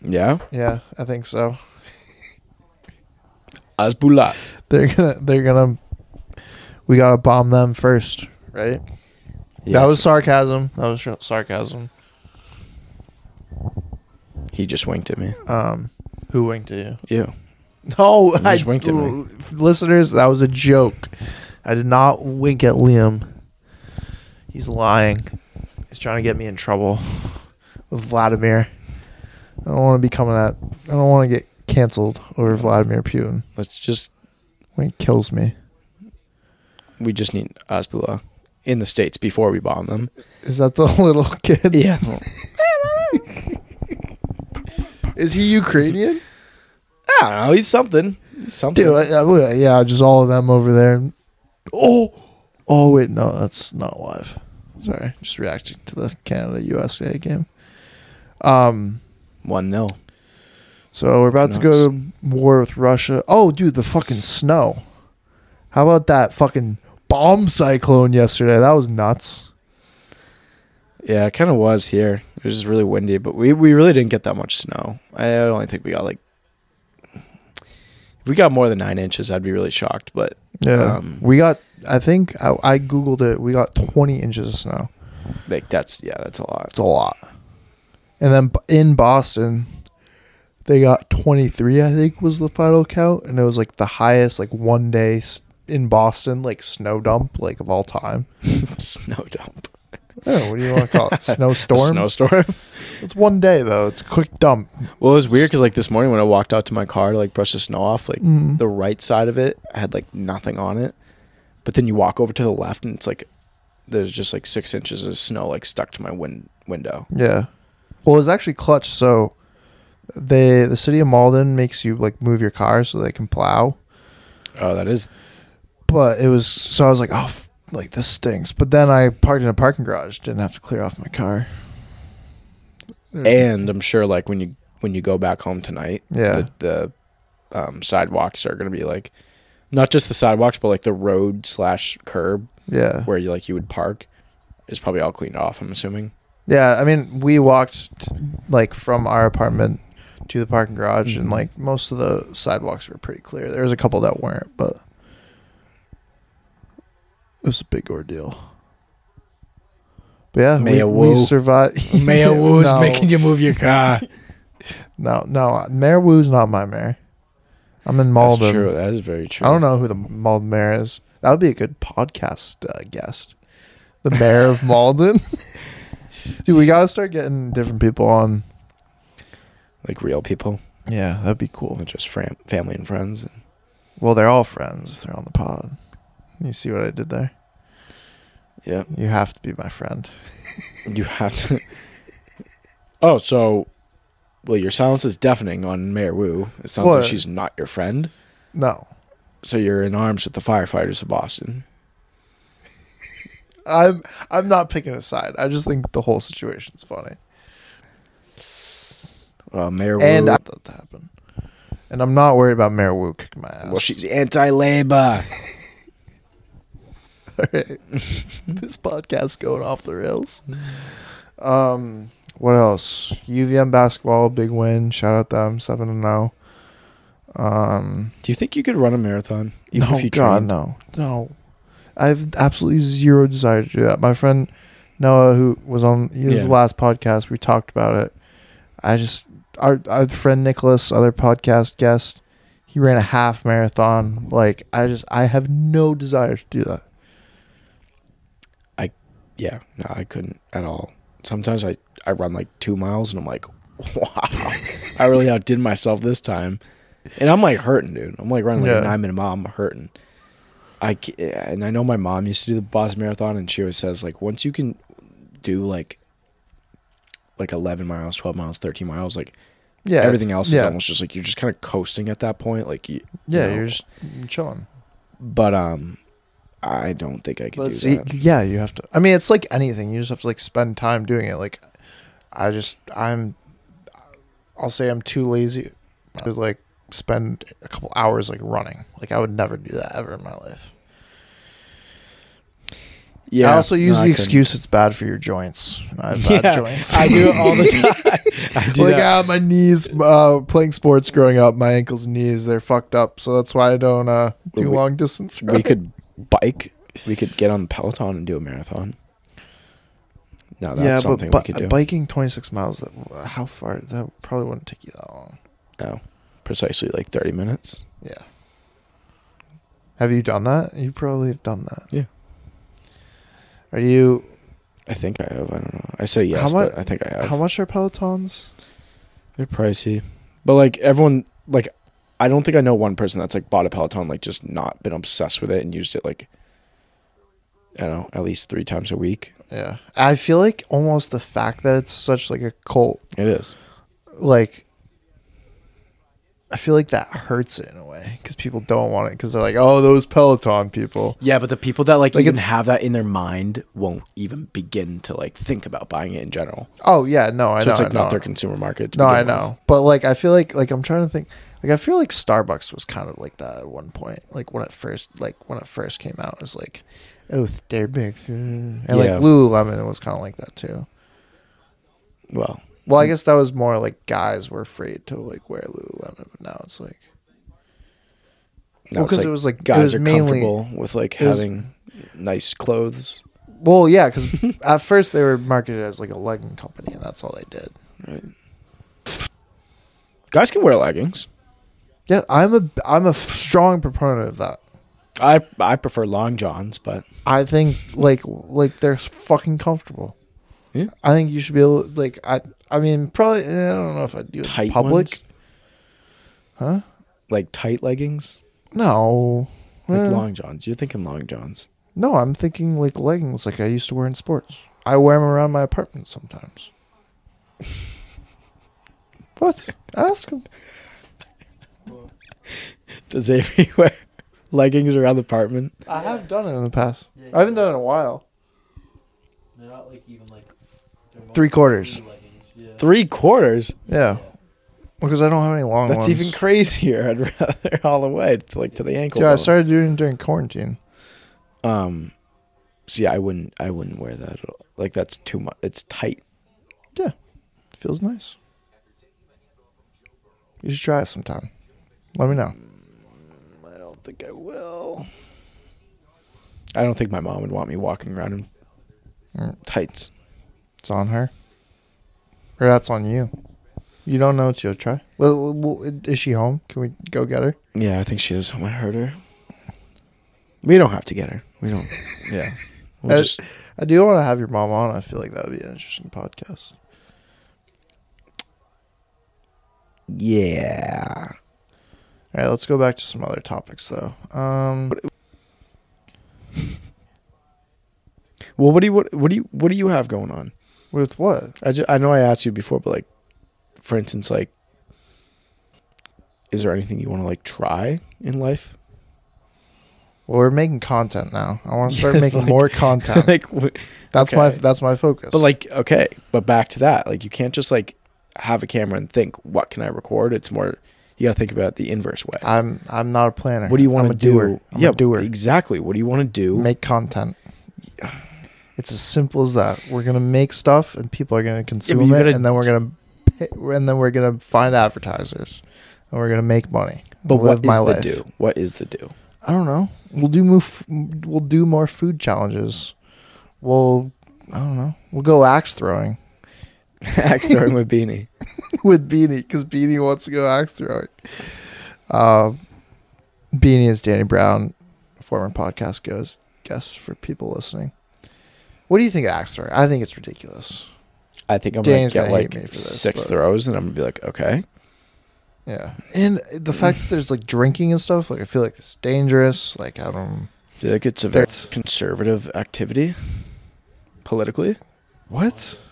Yeah, Yeah, I think so. Hasbulla. They're gonna they're gonna we gotta bomb them first, right? Yeah, That was sarcasm. That was sh- sarcasm. He just winked at me. Um, who winked at you? You. (laughs) No, You I just winked at me. listeners. That was a joke. I did not wink at Liam. He's lying. He's trying to get me in trouble with Vladimir. I don't want to be coming at. I don't want to get canceled over Vladimir Putin Let's just when he kills me. we just need Hasbulla in the states before we bomb them. Is that the (laughs) little kid? Yeah. (laughs) (laughs) Is he Ukrainian? I don't know. He's something. He's something. Dude, I, I- yeah, just all of them over there. Oh, oh wait, no, that's not live. Sorry, just reacting to the Canada USA game. Um, One nil. so we're about to go to war with Russia. Oh, dude, the fucking snow. How about that fucking bomb cyclone yesterday? That was nuts. Yeah, it kind of was here. It was just really windy, but we, we really didn't get that much snow. I only think we got like. If we got more than nine inches, I'd be really shocked. But Yeah, Um, we got. I think I, I googled it. We got twenty inches of snow. like that's yeah, that's a lot. It's a lot. And then in Boston, they got 23, I think was the final count. And it was like the highest, like one day in Boston, like snow dump, like of all time. (laughs) Snow dump. Oh, what do you want to call it? (laughs) Snowstorm? Snowstorm. (laughs) It's one day, though. It's a quick dump. Well, it was weird because like this morning when I walked out to my car to like brush the snow off, like Mm. the right side of it had like nothing on it, but then you walk over to the left and it's like there's just like six inches of snow like stuck to my win- window. Yeah. Well, it's actually clutch. So they, the city of Malden makes you like move your car so they can plow. Oh, that is But it was, so I was like, oh, like this stinks. But then I parked in a parking garage, didn't have to clear off my car. There's- and I'm sure like when you when you go back home tonight, Yeah. the, the um, sidewalks are gonna be like not just the sidewalks, but like the road slash curb yeah. where you like you would park is probably all cleaned off. I'm assuming. Yeah, I mean, we walked t- like from our apartment to the parking garage, and Mhm. like most of the sidewalks were pretty clear. There was a couple that weren't, but it was a big ordeal. But yeah, we, Mayor we survived. (laughs) Mayor Wu's no, making you move your (laughs) car. No, no, Mayor Wu's not my mayor. I'm in Malden. That's true. That is very true. I don't know who the Malden mayor is. That would be a good podcast uh, guest. The mayor of (laughs) Malden. Dude, we gotta start getting different people on. Like real people, Yeah, that'd be cool. not just fam- family and friends. Well, they're all friends if they're on the pod. You see what I did there? Yeah, You have to be my friend. (laughs) you have to. (laughs) oh, so well, your silence is deafening on Mayor Wu. It sounds like she's not your friend. No, So you're in arms with the firefighters of Boston. (laughs) I'm I'm not picking a side. I just think the whole situation's funny, Well, Mayor Wu and. I that to happen. And I'm not worried about Mayor Wu kicking my ass. well, she's anti-labor. All right. (laughs) this podcast's going off the rails. Um, what else? UVM basketball, big win. Shout out to them, seven and zero. Um, Do you think you could run a marathon? Even no, if you God, trained? no, no. I have absolutely zero desire to do that. My friend Noah, who was on his Yeah. last podcast, we talked about it. I just our our friend Nicholas, other podcast guest, he ran a half marathon. Like I just I have no desire to do that. Yeah, no, I couldn't at all. Sometimes I, I run like two miles and I'm like, (laughs) wow, I really outdid myself this time. And I'm like hurting, dude. I'm like running like Yeah. a nine minute mile. I'm hurting. I and I know my mom used to do the Boston Marathon, and she always says like once you can do like like 11 miles, 12 miles, 13 miles, like Yeah, everything else yeah, is almost just like you're just kind of coasting at that point. Like you, yeah. you know. You're just chilling. but um, I don't think I could But do see, that. yeah, you have to. I mean, it's like anything. You just have to like spend time doing it. Like, I just I'm. I'll say I'm too lazy to like spend a couple hours like running. Like I would never do that ever in my life. Yeah. I also use no, the excuse it's bad for your joints. I have (laughs) bad Yeah, joints. I do it all the (laughs) time. I do like that. ah, my knees. Uh, playing sports growing up, my ankles and knees they're fucked up. So that's why I don't uh do We- long distance. we could (laughs) bike. We could get on the Peloton and do a marathon. No, that's yeah, but something bi- we could do. biking 26 miles. That, how far? That probably wouldn't take you that long. no, precisely like thirty minutes. Yeah. Have you done that? You probably have done that. Yeah. Are you I think I have. I don't know. I say yes, How mu- but I think I have. How much are Pelotons? They're pricey, but like everyone, like I don't think I know one person that's like bought a Peloton, like just not been obsessed with it and used it like I don't know, at least three times a week. Yeah, I feel like almost the fact that it's such like a cult, It is. like, I feel like that hurts it in a way because people don't want it because they're like, oh, those Peloton people. Yeah, but the people that like, Like, even have that in their mind won't even begin to like think about buying it in general. Oh yeah, no, I so know, it's like I know. not their consumer market. No, I begin with. know, but like I feel like like I'm trying to think. Like I feel like Starbucks was kind of like that at one point. Like when it first like when it first came out, it was like, oh, they're big, and like Yeah. Lululemon was kind of like that too. Well, Well, I mm. guess that was more like guys were afraid to like wear Lululemon, but now it's like no, Well, 'cause it was, like, guys was are mainly- comfortable with like it was- having nice clothes. well, yeah, because (laughs) at first they were marketed as like a legging company, and that's all they did. Right. Guys can wear leggings. Yeah, I'm a I'm a strong proponent of that. I I prefer long johns, but I think like like they're fucking comfortable. Yeah. I think you should be able like I I mean probably eh, I don't know if I'd do it in tight public. ones, Huh? like tight leggings, No. like Eh, long johns. You're thinking long johns. No, I'm thinking like leggings like I used to wear in sports. I wear them around my apartment sometimes. (laughs) what? Ask him. (laughs) Does Avery (laughs) wear leggings around the apartment? I have done it in the past. I haven't done it in a while. They're not like even like Three quarters. leggings. Yeah. Three quarters. Yeah. Because I don't have any long That's ones. even crazier. (laughs) I'd rather all the way to like to the ankle. Yeah, I bones. started doing it during quarantine. Um, see, I wouldn't. I wouldn't wear that. At all. Like that's too much. It's tight. Yeah. Feels nice. You should try it sometime. Let me know. I don't think I will. I don't think my mom would want me walking around in Mm. tights. It's on her. Or that's on you. You don't know what you'll try. Well, well, is she home? Can we go get her? Yeah, I think she is. Home. I heard her. We don't have to get her. We don't. (laughs) Yeah. We'll Uh, just. I do want to have your mom on. I feel like that would be an interesting podcast. Yeah. All right, let's go back to some other topics though. Um, Well, what do you what, what do you what do you have going on? with what? I, ju- I know I asked you before, but like, for instance, like, is there anything you want to like try in life? Well, we're making content now. I want to start (laughs) Yes, making like- more content. (laughs) like, w- that's my that's my focus. but like, okay, but back to that. Like, you can't just like have a camera and think, what can I record? It's more you got to think about it the inverse way. I'm I'm not a planner. what do you want to do? doer. I'm yeah, a doer. exactly. What do you want to do? Make content. It's as simple as that. We're gonna make stuff, and people are gonna consume you it, and then we're gonna, and then we're gonna find advertisers, and we're gonna make money. but what my is life. the do? What is the do? I don't know. We'll do move. We'll do more food challenges. We'll. I don't know. We'll go axe throwing (laughs) Axe throwing with Beanie. (laughs) with Beanie because Beanie wants to go axe throwing. Uh, Beanie is Danny Brown, former podcast goes guest for people listening. What do you think of axe throwing? I think it's ridiculous. I think I'm Danny's gonna get gonna like me for this, six but- throws, and I'm gonna be like, okay. Yeah, and the fact that there's like drinking and stuff, like I feel like it's dangerous. Like I don't. Feel like it's a very conservative activity politically. What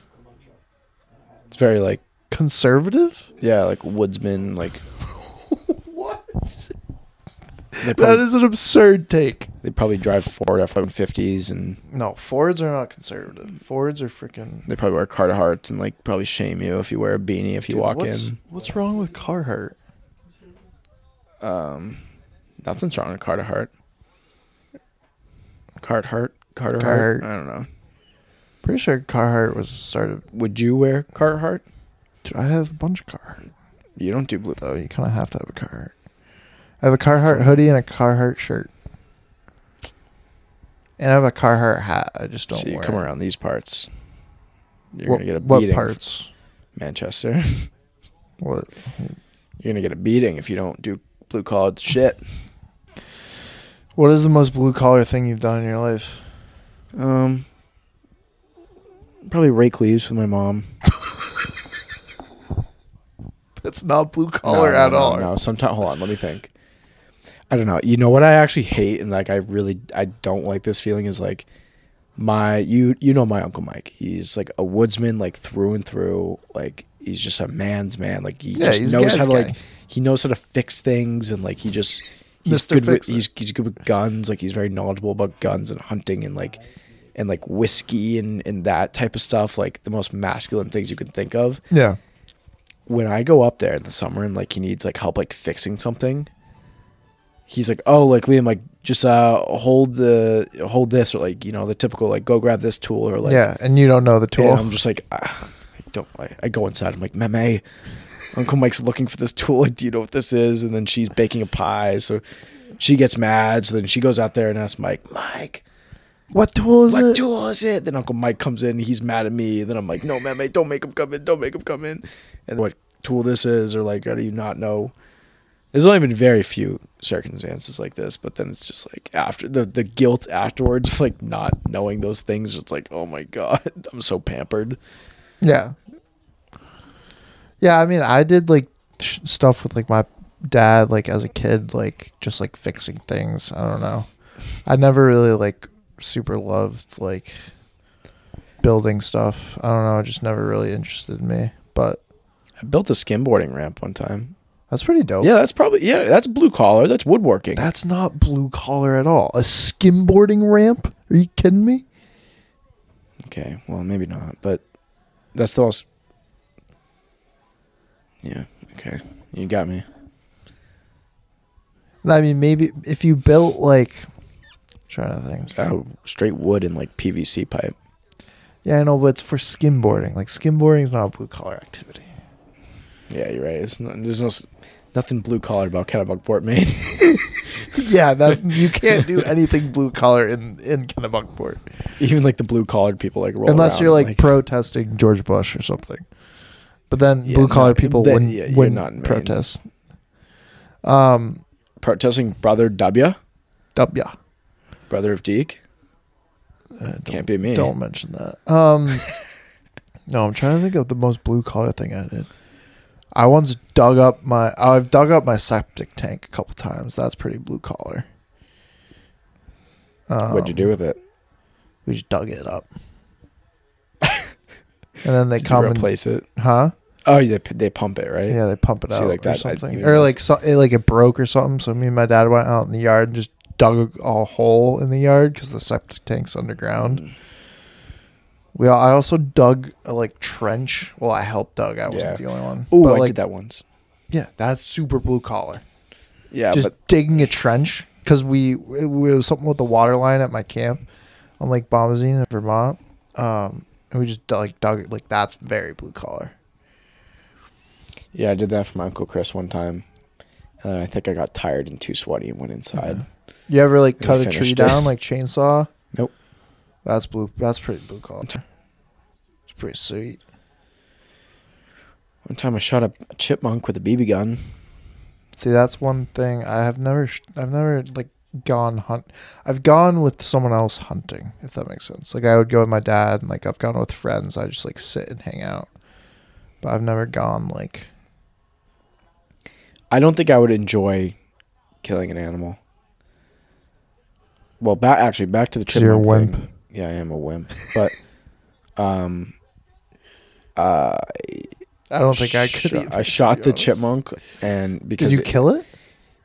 It's very like conservative? yeah, like woodsman. Like (laughs) What? they That probably, is an absurd take. they probably drive Ford F one fifties, and No, Fords are not conservative. Fords are freaking. they probably wear Carter Harts and like probably shame you if you wear a beanie if you Dude, walk what's, in. What's wrong with Carhartt? Um, nothing's wrong with Carter Hart. Cart Hart, Carter Carhartt. I don't know. Pretty sure Carhartt was started. Would you wear Carhartt? Dude, I have a bunch of Carhartt You don't do blue. though. You kind of have to have a Carhartt. I have a Carhartt hoodie and a Carhartt shirt, and I have a Carhartt hat. I just don't so you wear. come it. around these parts. You're what, gonna get a beating. what parts? Manchester. (laughs) What? You're gonna get a beating if you don't do blue collar shit. What is the most blue collar thing you've done in your life? Um, Probably rake leaves with my mom. (laughs) It's not blue collar no, at no, all. No, sometimes hold on, let me think. I don't know. You know what I actually hate and like I really I don't like this feeling is like my you you know my uncle Mike. He's like a woodsman like through and through. Like he's just a man's man. Like he Yeah, just knows how to like he knows how to fix things and like he just he's Mr. good with he's he's good with guns. Like he's very knowledgeable about guns and hunting and like and like whiskey and and that type of stuff. Like the most masculine things you can think of Yeah. when I go up there in the summer and like he needs like help like fixing something, he's like, "Oh, like Liam, like just uh hold the hold this or like you know the typical like go grab this tool or like yeah, and you don't know the tool. And I'm just like, ah, I don't. I, I go inside. I'm like, Meme, Uncle Mike's looking for this tool. Like, do you know what this is? And then she's baking a pie, so she gets mad. So then she goes out there and asks Mike, Mike, what tool is what it? tool is it? Then Uncle Mike comes in. He's mad at me. Then I'm like, no, man, mate, don't make him come in. Don't make him come in. And what tool this is, or like, how do you not know? There's only been very few circumstances like this, but then it's just like after the the guilt afterwards, like not knowing those things. It's like, oh my god, (laughs) I'm so pampered. Yeah. Yeah, I mean, I did like sh- stuff with like my dad, like as a kid, like just like fixing things. I don't know. I never really like super loved like building stuff. I don't know. It just never really interested me. But I built a skimboarding ramp one time. that's pretty dope. Yeah, that's probably yeah, that's blue collar. That's woodworking. That's not blue collar at all. A skimboarding ramp? Are you kidding me? okay, well maybe not, but that's the most. Yeah. Okay, you got me. I mean, maybe if you built like, trying to think. Oh, straight wood and like PVC pipe. Yeah, I know, but it's for skimboarding. Like skimboarding is not a blue collar activity. Yeah, you're right. It's not, there's no nothing blue collar about Kennebunkport, Maine. (laughs) yeah, that's (laughs) you can't do anything blue collar in in Kennebunkport Even like the blue collared people like roll unless you're and, like, protesting George Bush or something. But then Yeah, blue collar people then- wouldn't, yeah, wouldn't not protest. Um, protesting brother W, yeah, brother of Deke. Uh, Can't be me. Don't mention that. Um, (laughs) no, I'm trying to think of the most blue collar thing I did. I once dug up my. I've dug up my septic tank a couple times. That's pretty blue collar. Um, What'd you do with it? We just dug it up, and then they (laughs) Did come you and replace it? huh? Oh, they they pump it, right? Yeah, they pump it See, out like or that, something, or like so, it, like it broke or something. So me and my dad went out in the yard and just dug a, hole in the yard because the septic tank's underground. We I also dug a like trench. Well, I helped dug. I wasn't Yeah. the only one. Oh, But, I like, did that once. Yeah, that's super blue collar. Yeah, just but digging a trench because we it, was something with the water line at my camp on Lake Bomoseen in Vermont. Um, and we just like dug it. Like that's very blue collar. yeah, I did that for my uncle Chris one time, and then I think I got tired and too sweaty and went inside. You ever like cut a tree it. down like chainsaw? Nope. That's blue. That's pretty blue collar. It's pretty sweet. One time I shot a, chipmunk with a BB gun. See, that's one thing I have never. sh- I've never like gone hunt. I've gone with someone else hunting, if that makes sense. Like I would go with my dad, and like I've gone with friends. I just like sit and hang out. But I've never gone like. I don't think I would enjoy killing an animal. Well, back actually back to the 'Cause you're a chipmunk wimp. thing. Yeah, I am a wimp, but (laughs) um, uh, I don't think I could. shot- either, I shot the honest. chipmunk, and because Did you it- kill it?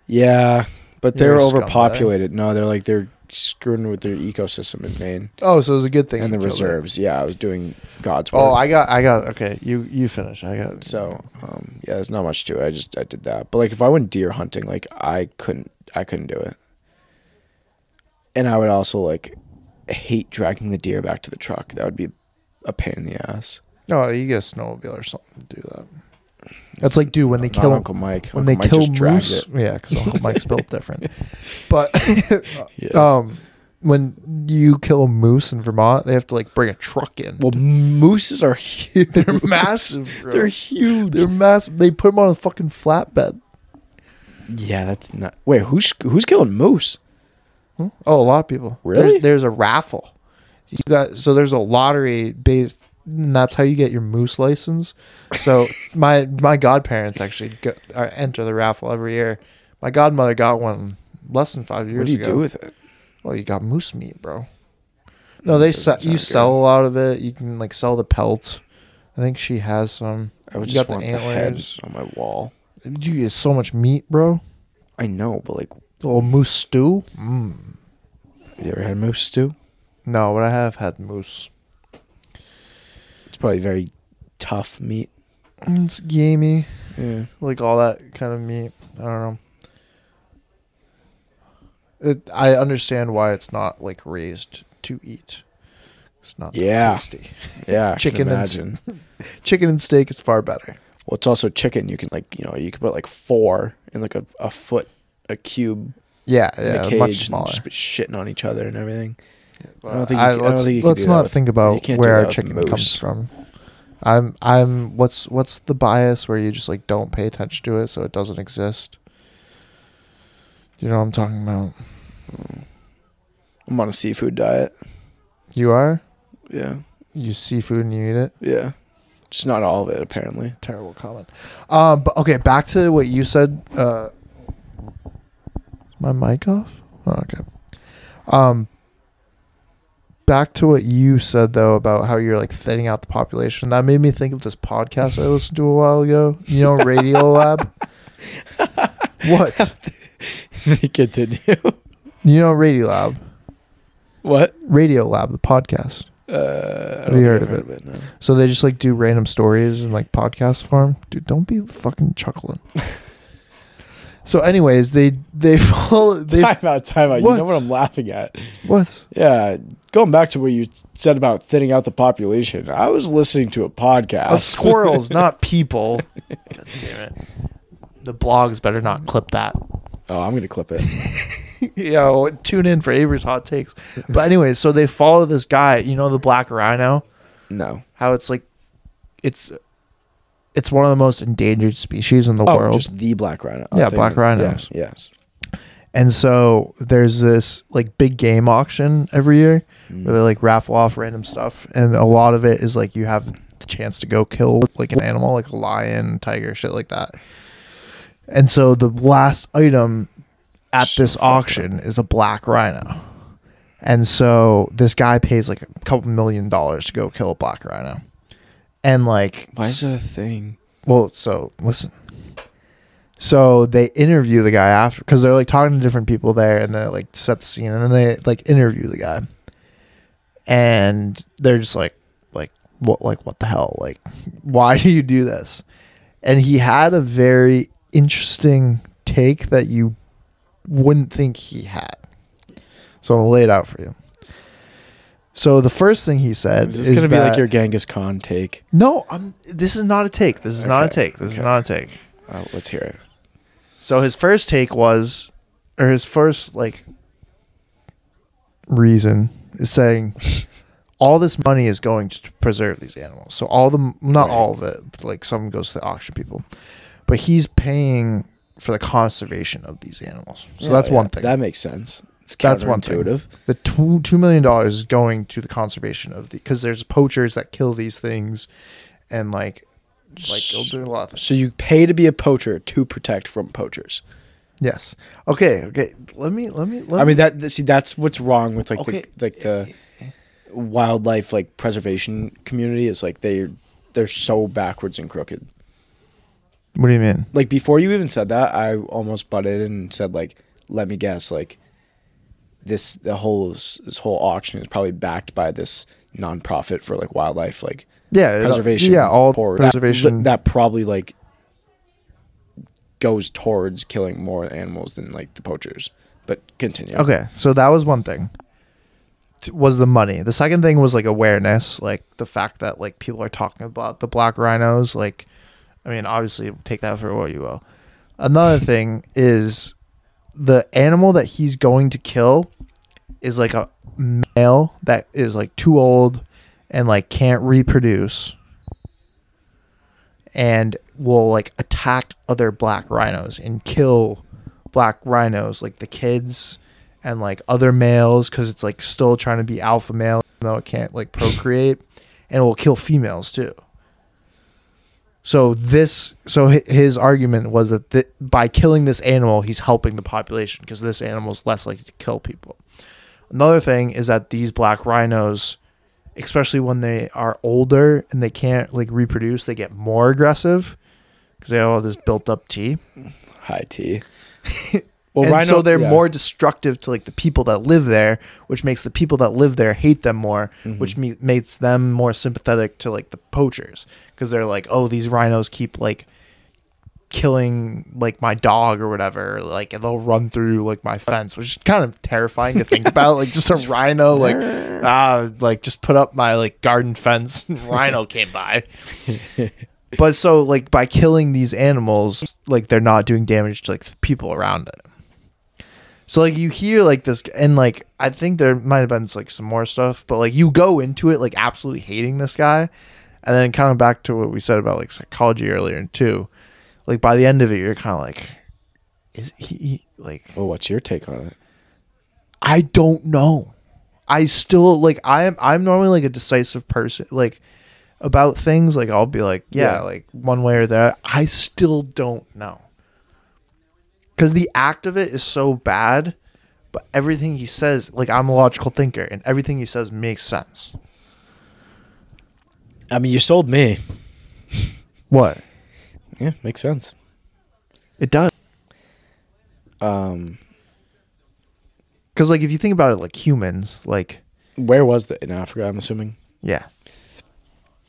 Yeah, but You're they're scumbag. overpopulated. No, they're like they're screwing with their ecosystem in Maine Oh, so it was a good thing. and the killed it. reserves. Yeah, I was doing God's work. Oh, I got, I got. Okay, you, you finish. I got. So, um, yeah, there's not much to it. I just I did that. But like if I went deer hunting, like I couldn't I couldn't do it. And I would also like hate dragging the deer back to the truck. That would be a pain in the ass. No, you get a snowmobile or something to do that. That's like, dude, when they Not kill Uncle Mike. when Uncle they Mike kill moose. Yeah, because Uncle Mike's built different. (laughs) But (laughs) um, when you kill a moose in Vermont, they have to like bring a truck in. well, mooses are huge. (laughs) they're massive. Bro. They're huge. They're massive. They put them on a fucking flatbed. yeah, that's not. Wait, who's who's killing moose? Oh, a lot of people. Really? There's, there's a raffle. You got so there's a lottery based and that's how you get your moose license. So (laughs) my my godparents actually go, uh, enter the raffle every year. My godmother got one less than five years ago. What do you ago. do with it? Well, you got moose meat, bro. No, they sell. You sound sell a lot of it. You can like sell the pelt. I think she has some. I would you just got want the antlers. on my wall. You get so much meat, bro. I know, but like, A little moose stew. Mm. have you ever had moose stew? No, but I have had moose. It's probably very tough meat. It's gamey, Yeah. like all that kind of meat. I don't know. It. I understand why it's not like raised to eat. It's not that Yeah. tasty. Yeah. I (laughs) Chicken can and. (laughs) Chicken and steak is far better. Well, it's also chicken. You can like, you know, you can put like four in like a, a foot, a cube Yeah, in yeah, a cage much smaller. just shitting on each other and everything. But I don't think you I- can- I let's think you let's not think about where our chicken moose. comes from. I'm I'm what's what's the bias where you just like don't pay attention to it so it doesn't exist. You know what I'm talking about? I'm on a seafood diet. You are? Yeah. You seafood and you eat it? Yeah. Just not all of it, apparently. Terrible comment. Um but okay, back to what you said. Uh my mic off? Oh, okay. Um back to what you said though about how you're like thinning out the population. That made me think of this podcast I listened to a while ago. You know, Radiolab. (laughs) what? (laughs) Continue. You know, Radiolab. what? Radiolab, the podcast. Uh, Have you heard I've of it? no. So they just like do random stories in like podcast form. Dude, don't be fucking chuckling. (laughs) so, anyways, they they (laughs) follow they Time out, time out. You know What? what I'm laughing at? what? Yeah. Going back to what you said about thinning out the population, I was listening to a podcast. Of squirrels, (laughs) not people. (laughs) God damn it. The blogs better not clip that. oh, I'm going to clip it. Yo, tune in for Avery's hot takes. But anyways, so they follow this guy, you know the black rhino? No. How it's like it's it's one of the most endangered species in the Oh, world. just the black rhino. Yeah, I think- black rhinos. Yeah, yes. And so there's this like big game auction every year Mm. where they like raffle off random stuff, and a lot of it is like you have the chance to go kill like an animal, like a lion, tiger, shit like that. And so the last item at So this auction is a black rhino. And so this guy pays like a couple million dollars to go kill a black rhino. And like Why is it a thing? well, so listen. So they interview the guy after because they're like talking to different people there, and they like set the scene, and then they like interview the guy, and they're just like, like what, like what the hell, like why do you do this? And he had a very interesting take that you wouldn't think he had. So I'm gonna lay it out for you. So the first thing he said Is is, going to be like your Genghis Khan take? no, I'm. This is not a take. This is not a Okay, take. This is okay. not a take. Uh, let's hear it. So his first take was, or his first like reason is saying, all this money is going to preserve these animals. So all the not Right. all of it, but like some goes to the auction people, but he's paying for the conservation of these animals. So Yeah, that's yeah, one thing. That makes sense. It's That's one thing. the two two million dollars is going to the conservation of the because there's poachers that kill these things, and like like they'll do a lot of things. So you pay to be a poacher to protect from poachers. Yes. Okay. Okay. Let me. Let me. Let I me, mean that see that's what's wrong with like Okay. the like the wildlife like preservation community is like they they're so backwards and crooked. What do you mean? Like before you even said that, I almost butted in and said like, let me guess, like this the whole this whole auction is probably backed by this nonprofit for like wildlife like Yeah. Uh, preservation. Yeah. All for- that- preservation. that, probably like goes towards killing more animals than like the poachers. But continue. okay. So that was one thing. Was the money. The second thing was like awareness, like the fact that like people are talking about the black rhinos. Like, I mean, obviously take that for what you will. Another thing is the animal that he's going to kill is like a male that is like too old and like can't reproduce and will like attack other black rhinos and kill black rhinos like the kids and like other males because it's like still trying to be alpha male though it can't like procreate and it will kill females too. So this, so his argument was that th- by killing this animal, he's helping the population because this animal is less likely to kill people. Another thing is that these black rhinos, especially when they are older and they can't like reproduce, they get more aggressive because they have all this built up T. High T. (laughs) and so they're yeah. more destructive to like the people that live there, which makes the people that live there hate them more, Mm-hmm. which me- makes them more sympathetic to like the poachers because they're like, oh, these rhinos keep like killing like my dog or whatever, like and they'll run through like my fence, which is kind of terrifying to think (laughs) about. Like just a rhino, like (laughs) ah, like just put up my like garden fence, and (laughs) rhino came by. But so like by killing these animals, like they're not doing damage to like people around it. So like you hear like this and like I think there might have been like some more stuff, but like you go into it like absolutely hating this guy, and then kind of back to what we said about like psychology earlier too. Like by the end of it, you're kind of like, is he like? Well, what's your take on it? I don't know. I still like I'm I'm normally like a decisive person like about things like I'll be like yeah, Yeah. like one way or the other. I still don't know. Cuz the act of it is so bad, but everything he says like I'm a logical thinker and everything he says makes sense. I mean, you sold me. What? Yeah, makes sense. It does. Um, Cuz like if you think about it like humans, like where was that in Africa? I'm assuming. yeah.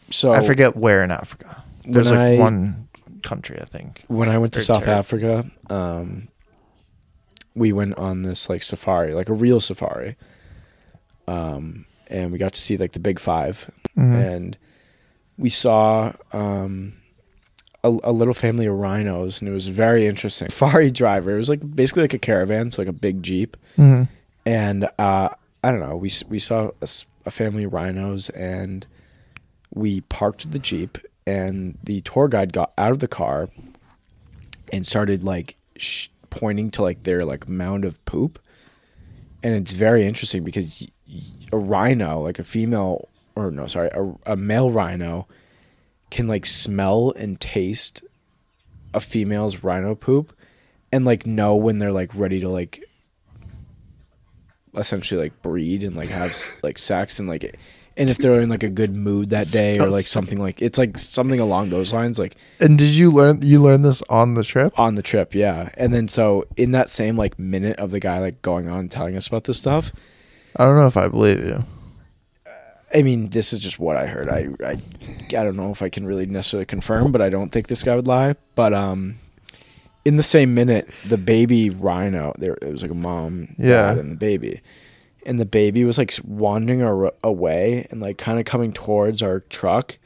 So I forget where in Africa. There's When like I- one country, I think. when I went to Or South. Africa, um, we went on this like safari, like a real safari. Um, and we got to see like the big 5 Mhm. and we saw um, a, a little family of rhinos, and it was very interesting. (laughs) Safari driver, it was like basically like a caravan, so like a big jeep, Mhm. and uh, I don't know. We we saw a family of rhinos, and we parked the jeep, and the tour guide got out of the car and started like sh- pointing to like their like mound of poop, and it's very interesting because a rhino, like a female or no, sorry, a, a male rhino, can like smell and taste a female's rhino poop, and like know when they're like ready to like essentially like breed and like have (laughs) like sex and like and if they're in like a good mood that day or like something like it's like something along those lines like And did you learn you learned this on the trip? on the trip yeah and then so in that same like minute of the guy like going on telling us about this stuff I don't know if I believe you. I mean this is just what i heard. I i, I don't know if i can really necessarily confirm but i don't think this guy would lie. But um in the same minute the baby rhino there it was like a mom Yeah. dad, and the baby. And the baby was like wandering ar- away and like kind of coming towards our truck.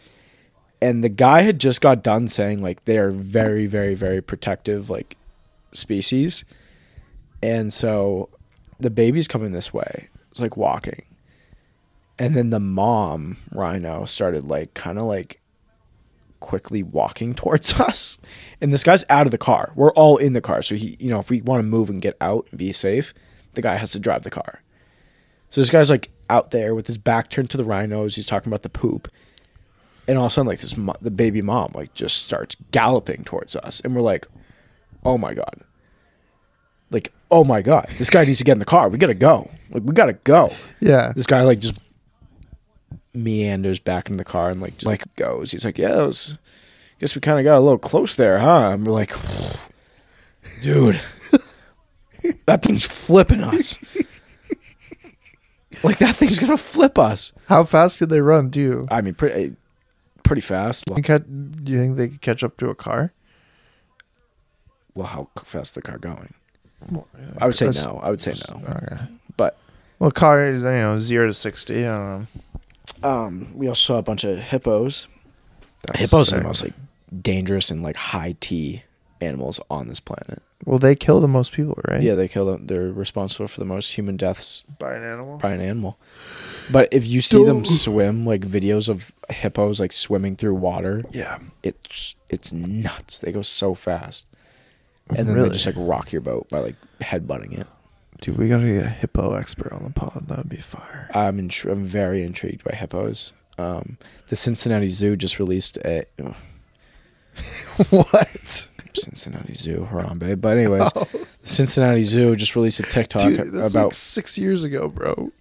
And the guy had just got done saying like they are very very very protective like species. And so the baby's coming this way. It's like walking and then the mom rhino started like kind of like quickly walking (laughs) towards us. And this guy's out of the car. We're all in the car. So he you know if we want to move and get out and be safe the guy has to drive the car. So this guy's like out there with his back turned to the rhinos. He's talking about the poop. And all of a sudden like this mo- the baby mom like just starts galloping towards us. And we're like oh my god. Like oh my god this guy needs to get in the car. We gotta go. Like we gotta go. Yeah. this guy like just meanders back in the car and like just, like goes he's like yeah that was guess we kind of got a little close there huh and we're like (sighs) dude (laughs) that thing's flipping us (laughs) like that thing's gonna flip us How fast could they run? Do you? i mean pretty eh, pretty fast ca- Do you think they could catch up to a car? well how fast the car going i would say no i would say no Okay. but Well, car is you know zero to sixty. I don't know. Um we also saw a bunch of hippos That's hippos are the most like dangerous and like high t animals on this planet Well, they kill the most people, right? Yeah, they kill them. They're responsible for the most human deaths by an animal. by an animal. But if you see them swim, like videos of hippos like swimming through water, Yeah. it's it's nuts. They go so fast, and then Really? they just like rock your boat by like headbutting it. Dude, we gotta get a hippo expert on the pod. That would be fire. I'm intri- I'm very intrigued by hippos. Um, the Cincinnati Zoo just released a (laughs) what? Cincinnati Zoo Harambe. But anyways, (laughs) the Cincinnati Zoo just released a TikTok Oh. Dude, that's about like six years ago, bro.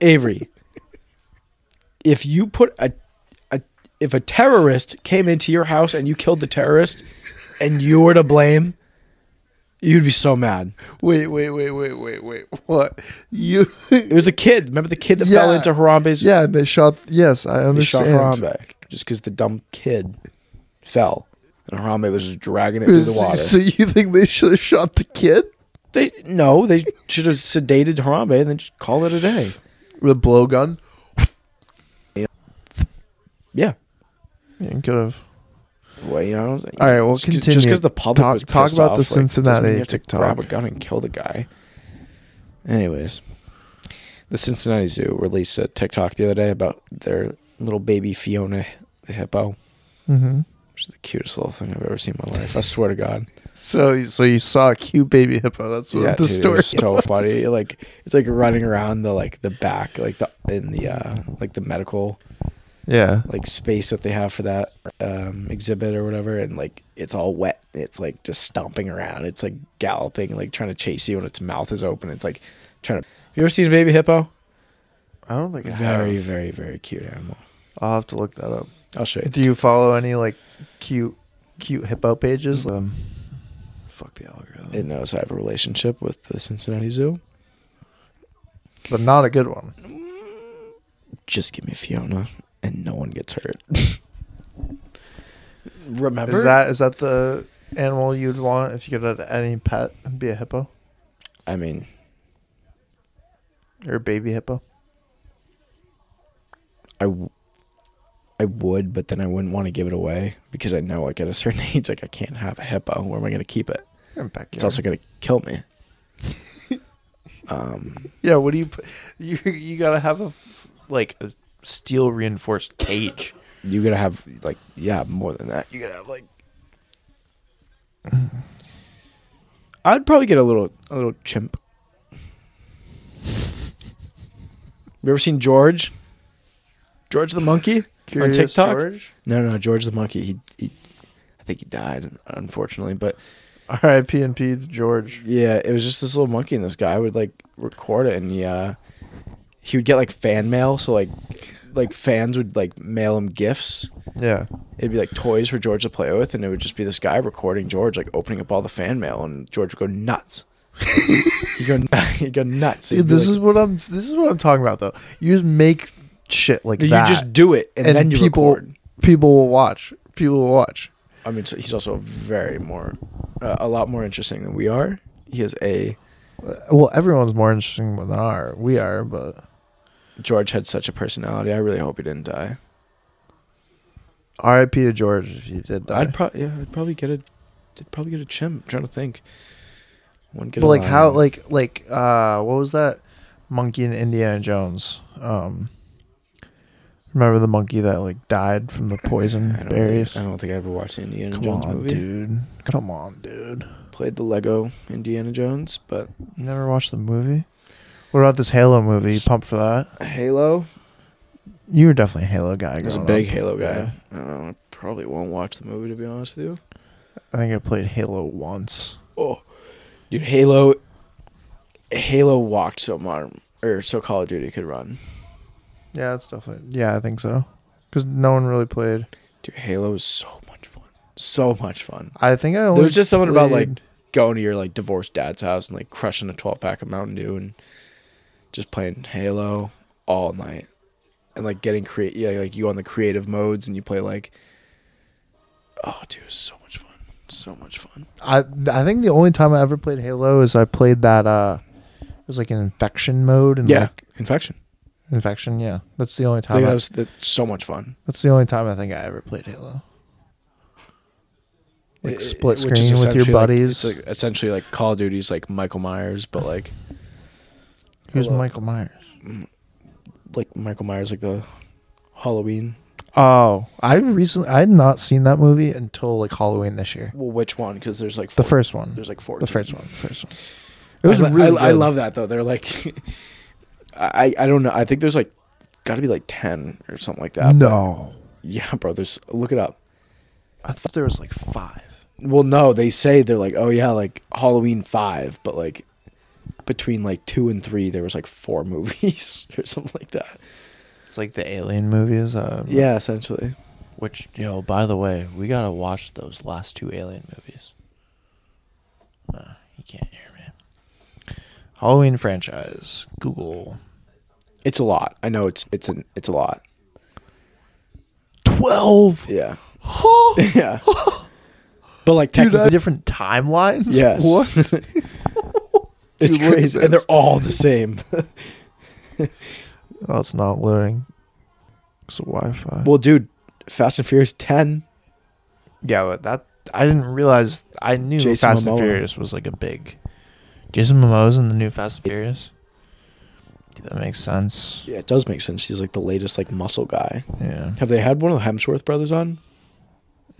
Avery. If you put a, a if a terrorist came into your house and you killed the terrorist and you were to blame, you'd be so mad. Wait, wait, wait, wait, wait, wait. What? You? It was a kid. Remember the kid that fell into Harambe's yeah, and they shot. Yes, I they shot understand. Harambe just because the dumb kid fell and Harambe was just dragging it through the water. so you think they should have shot the kid? They no, they should have sedated Harambe and then just call it a day. The blowgun. Yeah. You could have. Well, you know, All right, we'll just continue. Just because the public Talk- was talk about off, the like, Cincinnati you have to TikTok. grab a gun and kill the guy. Anyways, the Cincinnati Zoo released a TikTok the other day about their little baby Fiona the hippo, Mm-hmm. which is the cutest little thing I've ever seen in my life. I swear to God. So, so you saw a cute baby hippo. That's what Yeah, the dude, story. was so was. funny. Like it's like running around the like the back, like the in the uh like the medical Yeah. like space that they have for that um exhibit or whatever and like it's all wet it's like just stomping around it's like galloping like trying to chase you and its mouth is open it's like trying to have you ever seen a baby hippo I don't think I very have. very very cute animal I'll have to look that up. i'll show you Do you follow any like cute, cute hippo pages? Um, fuck the algorithm. it knows i have a relationship with the cincinnati zoo but not a good one. just give me fiona and no one gets hurt (laughs) remember Is that is that the animal you'd want if you could have any pet and be a hippo i mean or a baby hippo? I, w- I would, but then I wouldn't want to give it away because I know like at a certain (laughs) age, like I can't have a hippo. Where am I going to keep it? In. It's also going to kill me. (laughs) um, yeah. What do you? You you gotta have a like a steel reinforced cage. you got to have like yeah, more than that. You got to have like. I'd probably get a little a little chimp. You ever seen George? George the monkey Curious on TikTok? George. No, no, George the monkey. He, he, I think he died, unfortunately. But R.I.P. and P George. Yeah, it was just this little monkey, and this guy would like record it, and he uh, he would get like fan mail, so like like fans would like mail him gifts. Yeah. It'd be like toys for George to play with, and it would just be this guy recording George like opening up all the fan mail, and George would go nuts. (laughs) he'd go (laughs) he'd go nuts. Dude, this like- is what I'm. This is what I'm talking about, though. You just make shit like you that. You just do it, and, then you people record. people will watch. People will watch. I mean, so he's also very more, uh, a lot more interesting than we are. He has a Well, everyone's more interesting than our we are, but George had such a personality. I really hope he didn't die. R.I.P. to George if you did die. I'd probably yeah, I'd probably get a, I'd probably get a chimp. I'm trying to think. One get but like how like like uh what was that monkey in Indiana Jones? Um Remember the monkey that like died from the poison I berries? I don't think I ever watched Indiana Come Jones on, movie. dude. Come on, dude. Played the Lego Indiana Jones, but never watched the movie? What about this Halo movie? You pumped for that? Halo. You were definitely a Halo guy. I was a big up. Halo guy. Yeah. I don't know. I probably won't watch the movie to be honest with you. I think I played Halo once. Oh, dude, Halo. Halo walked so modern or so Call of Duty could run. Yeah, that's definitely. Yeah, I think so. Because no one really played. Dude, Halo is so much fun. So much fun. I think I only. There's just something about like going to your like divorced dad's house and like crushing a 12 pack of Mountain Dew and just playing Halo all night and like getting create yeah like you on the creative modes and you play like oh dude so much fun so much fun I I think the only time I ever played Halo is I played that. uh It was like an infection mode and yeah like infection infection. Yeah, that's the only time. I, that was that's so much fun that's the only time I think I ever played Halo. Like It- split is screen with your like- buddies. it's like essentially like Call of Duty's like Michael Myers but like Who's Hello. Michael Myers? like Michael Myers like the Halloween Oh, I recently I had not seen that movie until like Halloween this year. well which one because there's like The first one. there's like four The first one. First one. It was I, really. I, I love that though. They're like, (laughs) I I don't know. I think there's like got to be like ten or something like that. no, Yeah, bro. There's look it up. I thought there was like five. Well, no, they say they're like, oh yeah, like Halloween five, but like between like two and three, there was like four (laughs) movies or something like that. It's like the Alien movies. Uh, Yeah, essentially. Which, yo, by the way, we gotta watch those last two Alien movies. Uh, you can't hear me. Halloween franchise. Google. It's a lot. I know it's it's an it's a lot. Twelve. Yeah. (laughs) yeah. (laughs) But like Dude, technically, uh, different timelines. yes. What? It's crazy, and they're all the same. (laughs) it's not loading. It's a Wi-Fi. well, dude, Fast and Furious ten. yeah, but that I didn't realize. I knew Jason Fast and Furious was like a big. Jason Momoa's in the new Fast and Furious. Dude, that makes sense. Yeah, it does make sense. He's like the latest like muscle guy. Yeah. Have they had one of the Hemsworth brothers on?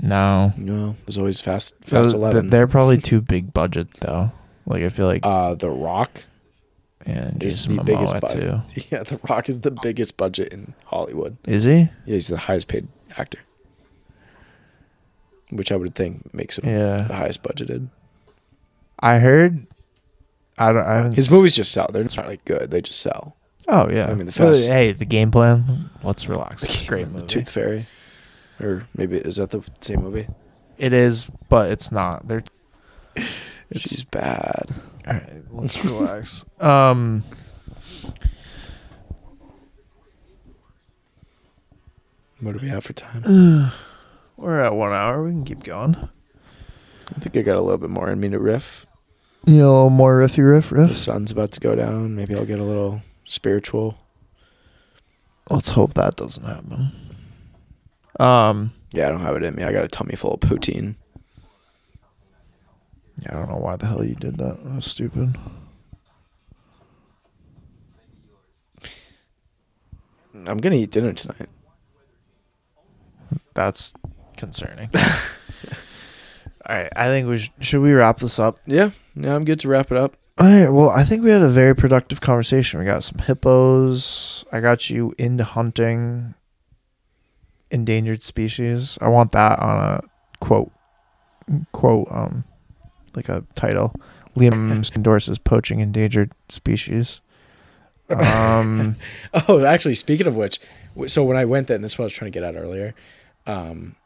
No. No, there's always Fast Fast Eleven. They're probably too big budget though. Like I feel like uh, The Rock and is Jason the biggest Momoa budget. too. (laughs) Yeah, The Rock is the biggest budget in Hollywood. Is he? Yeah, he's the highest paid actor. Which I would think makes him the highest budgeted. I heard. I don't. I haven't. His movies just sell. They're not like good. They just sell. Oh yeah. I mean, the Fast- hey, the game plan. Let's relax. It's a great The movie. Tooth Fairy, or maybe is that the same movie? It is, but it's not. They're. (laughs) It's, She's bad. all right, let's relax. (laughs) Um. What do we have for time? (sighs) We're at one hour. We can keep going. I think I got a little bit more in me to riff. You know, more riffy riff riff. The sun's about to go down. Maybe I'll get a little spiritual. Let's hope that doesn't happen. Um. Yeah, I don't have it in me. I got a tummy full of poutine. Yeah, I don't know why the hell you did that. That was stupid. I'm gonna eat dinner tonight. That's concerning. (laughs) All right, I think we sh- should we wrap this up. Yeah, yeah, I'm good to wrap it up. All right. Well, I think we had a very productive conversation. We got some hippos. I got you into hunting endangered species. I want that on a quote, quote, um, like a title. Liam (laughs) endorses poaching endangered species. Um, (laughs) Oh, actually, speaking of which, so when I went there, and this is what I was trying to get at earlier, um,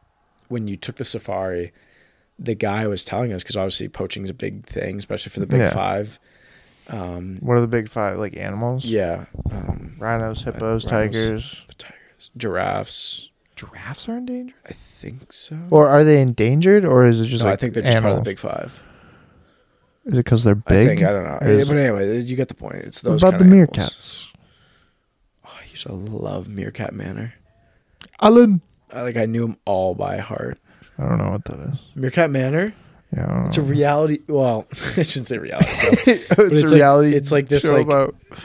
when you took the safari, the guy was telling us because obviously poaching is a big thing, especially for the big Yeah. five. Um, what are the big five? Like animals? yeah, um, Rhinos, hippos, rhinos. tigers. tigers, giraffes. Giraffes are endangered. I think so. Or are they endangered, or is it just no, like I think they're just animals? part of the big five. Is it because they're big? I think I don't know, is- but anyway, you get the point. It's what those. about the animals. meerkats? Oh, I used to love Meerkat Manor. Alan. I, like I knew them all by heart. I don't know what that is. Meerkat Manor. Yeah, It's a reality. Well, (laughs) I shouldn't say reality. show. (laughs) it's, it's a like- reality. it's like this, like-.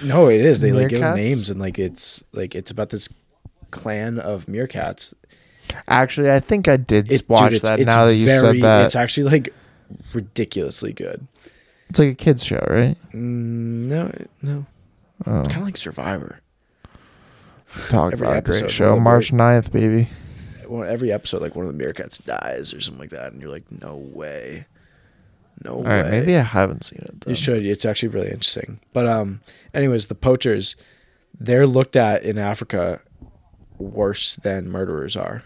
No, it is. They like give them names and like it's like it's about this clan of meerkats. Actually, I think I did It, watch dude, that. now that you very, said that, it's actually like ridiculously good. It's like a kids show, right? Mm, no, no, Oh, kind of like Survivor. talk every about a great show. March 9th, baby. Well, every episode, like one of the meerkats dies or something like that, and you're like, no way, no All way. right, maybe I haven't seen it. Then. You should. It's actually really interesting. But um, anyways, the poachers, they're looked at in Africa worse than murderers are.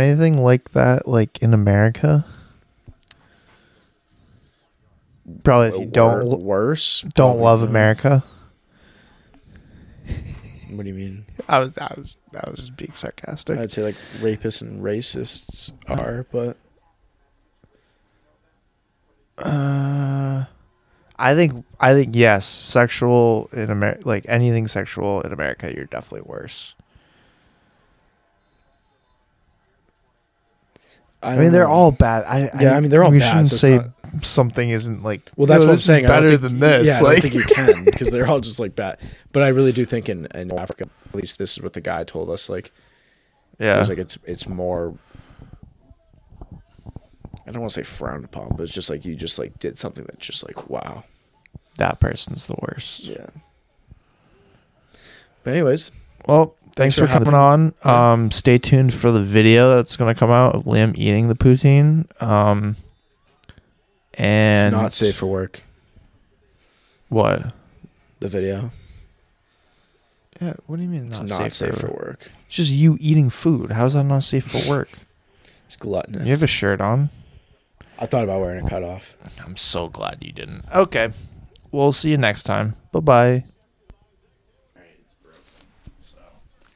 Anything like that, like in America? Probably if you don't lo- worse. don't love not. America. What do you mean? I was I was I was just being sarcastic. I'd say like rapists and racists are, but Uh, I think I think yes, sexual in America, like anything sexual in America, you're definitely worse. I, mean, they're know. all bad. I Yeah, I mean, they're all We bad, shouldn't so say not- something isn't like. Well, that's "Yo, what I'm saying. Better think- than this. Yeah, I like, don't think you (laughs) can because they're all just like bad. But I really do think in, in Africa, at least this is what the guy told us. Like, yeah, It's like it's it's more. I don't want to say frowned upon, but it's just like you just like did something that's just like wow, that person's the worst. Yeah. But anyways, Well, thanks, Thanks for, coming on. Um, stay tuned for the video that's gonna come out of Liam eating the poutine. Um, and it's not safe for work. what? The video. Yeah, what do you mean It's not, not, safe, safe, for? for work. It's just you eating food. How's that not safe for work? It's gluttonous. You have a shirt on. I thought about wearing a cutoff. I'm so glad you didn't. Okay, we'll see you next time. Bye bye.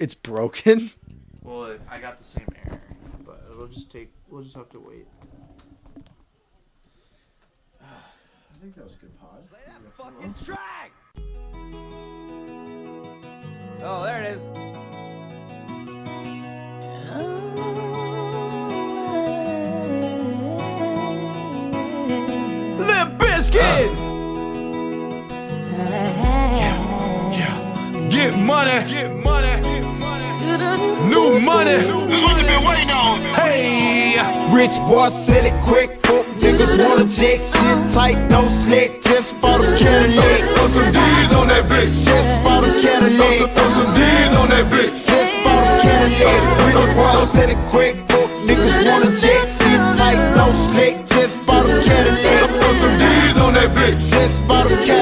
It's broken. (laughs) Well, I got the same error, but it'll just take. We'll just have to wait. (sighs) I think that was a good pod. Play that Fucking track! Oh, there it is. Limp Bizkit! Get money, get money, new money. This what you been waiting on. Hey, Rich boy, sell it quick. Niggas wanna check shit tight, no slick. Just bought a Cadillac. throw some D's on that bitch. Just bought a Cadillac. throw some D's on that bitch. Just bought a Cadillac. Rich boy, sell it quick. Niggas wanna check shit tight, no slick. Just bought a Cadillac. Throw some D's on that bitch. Just bought a Cadillac.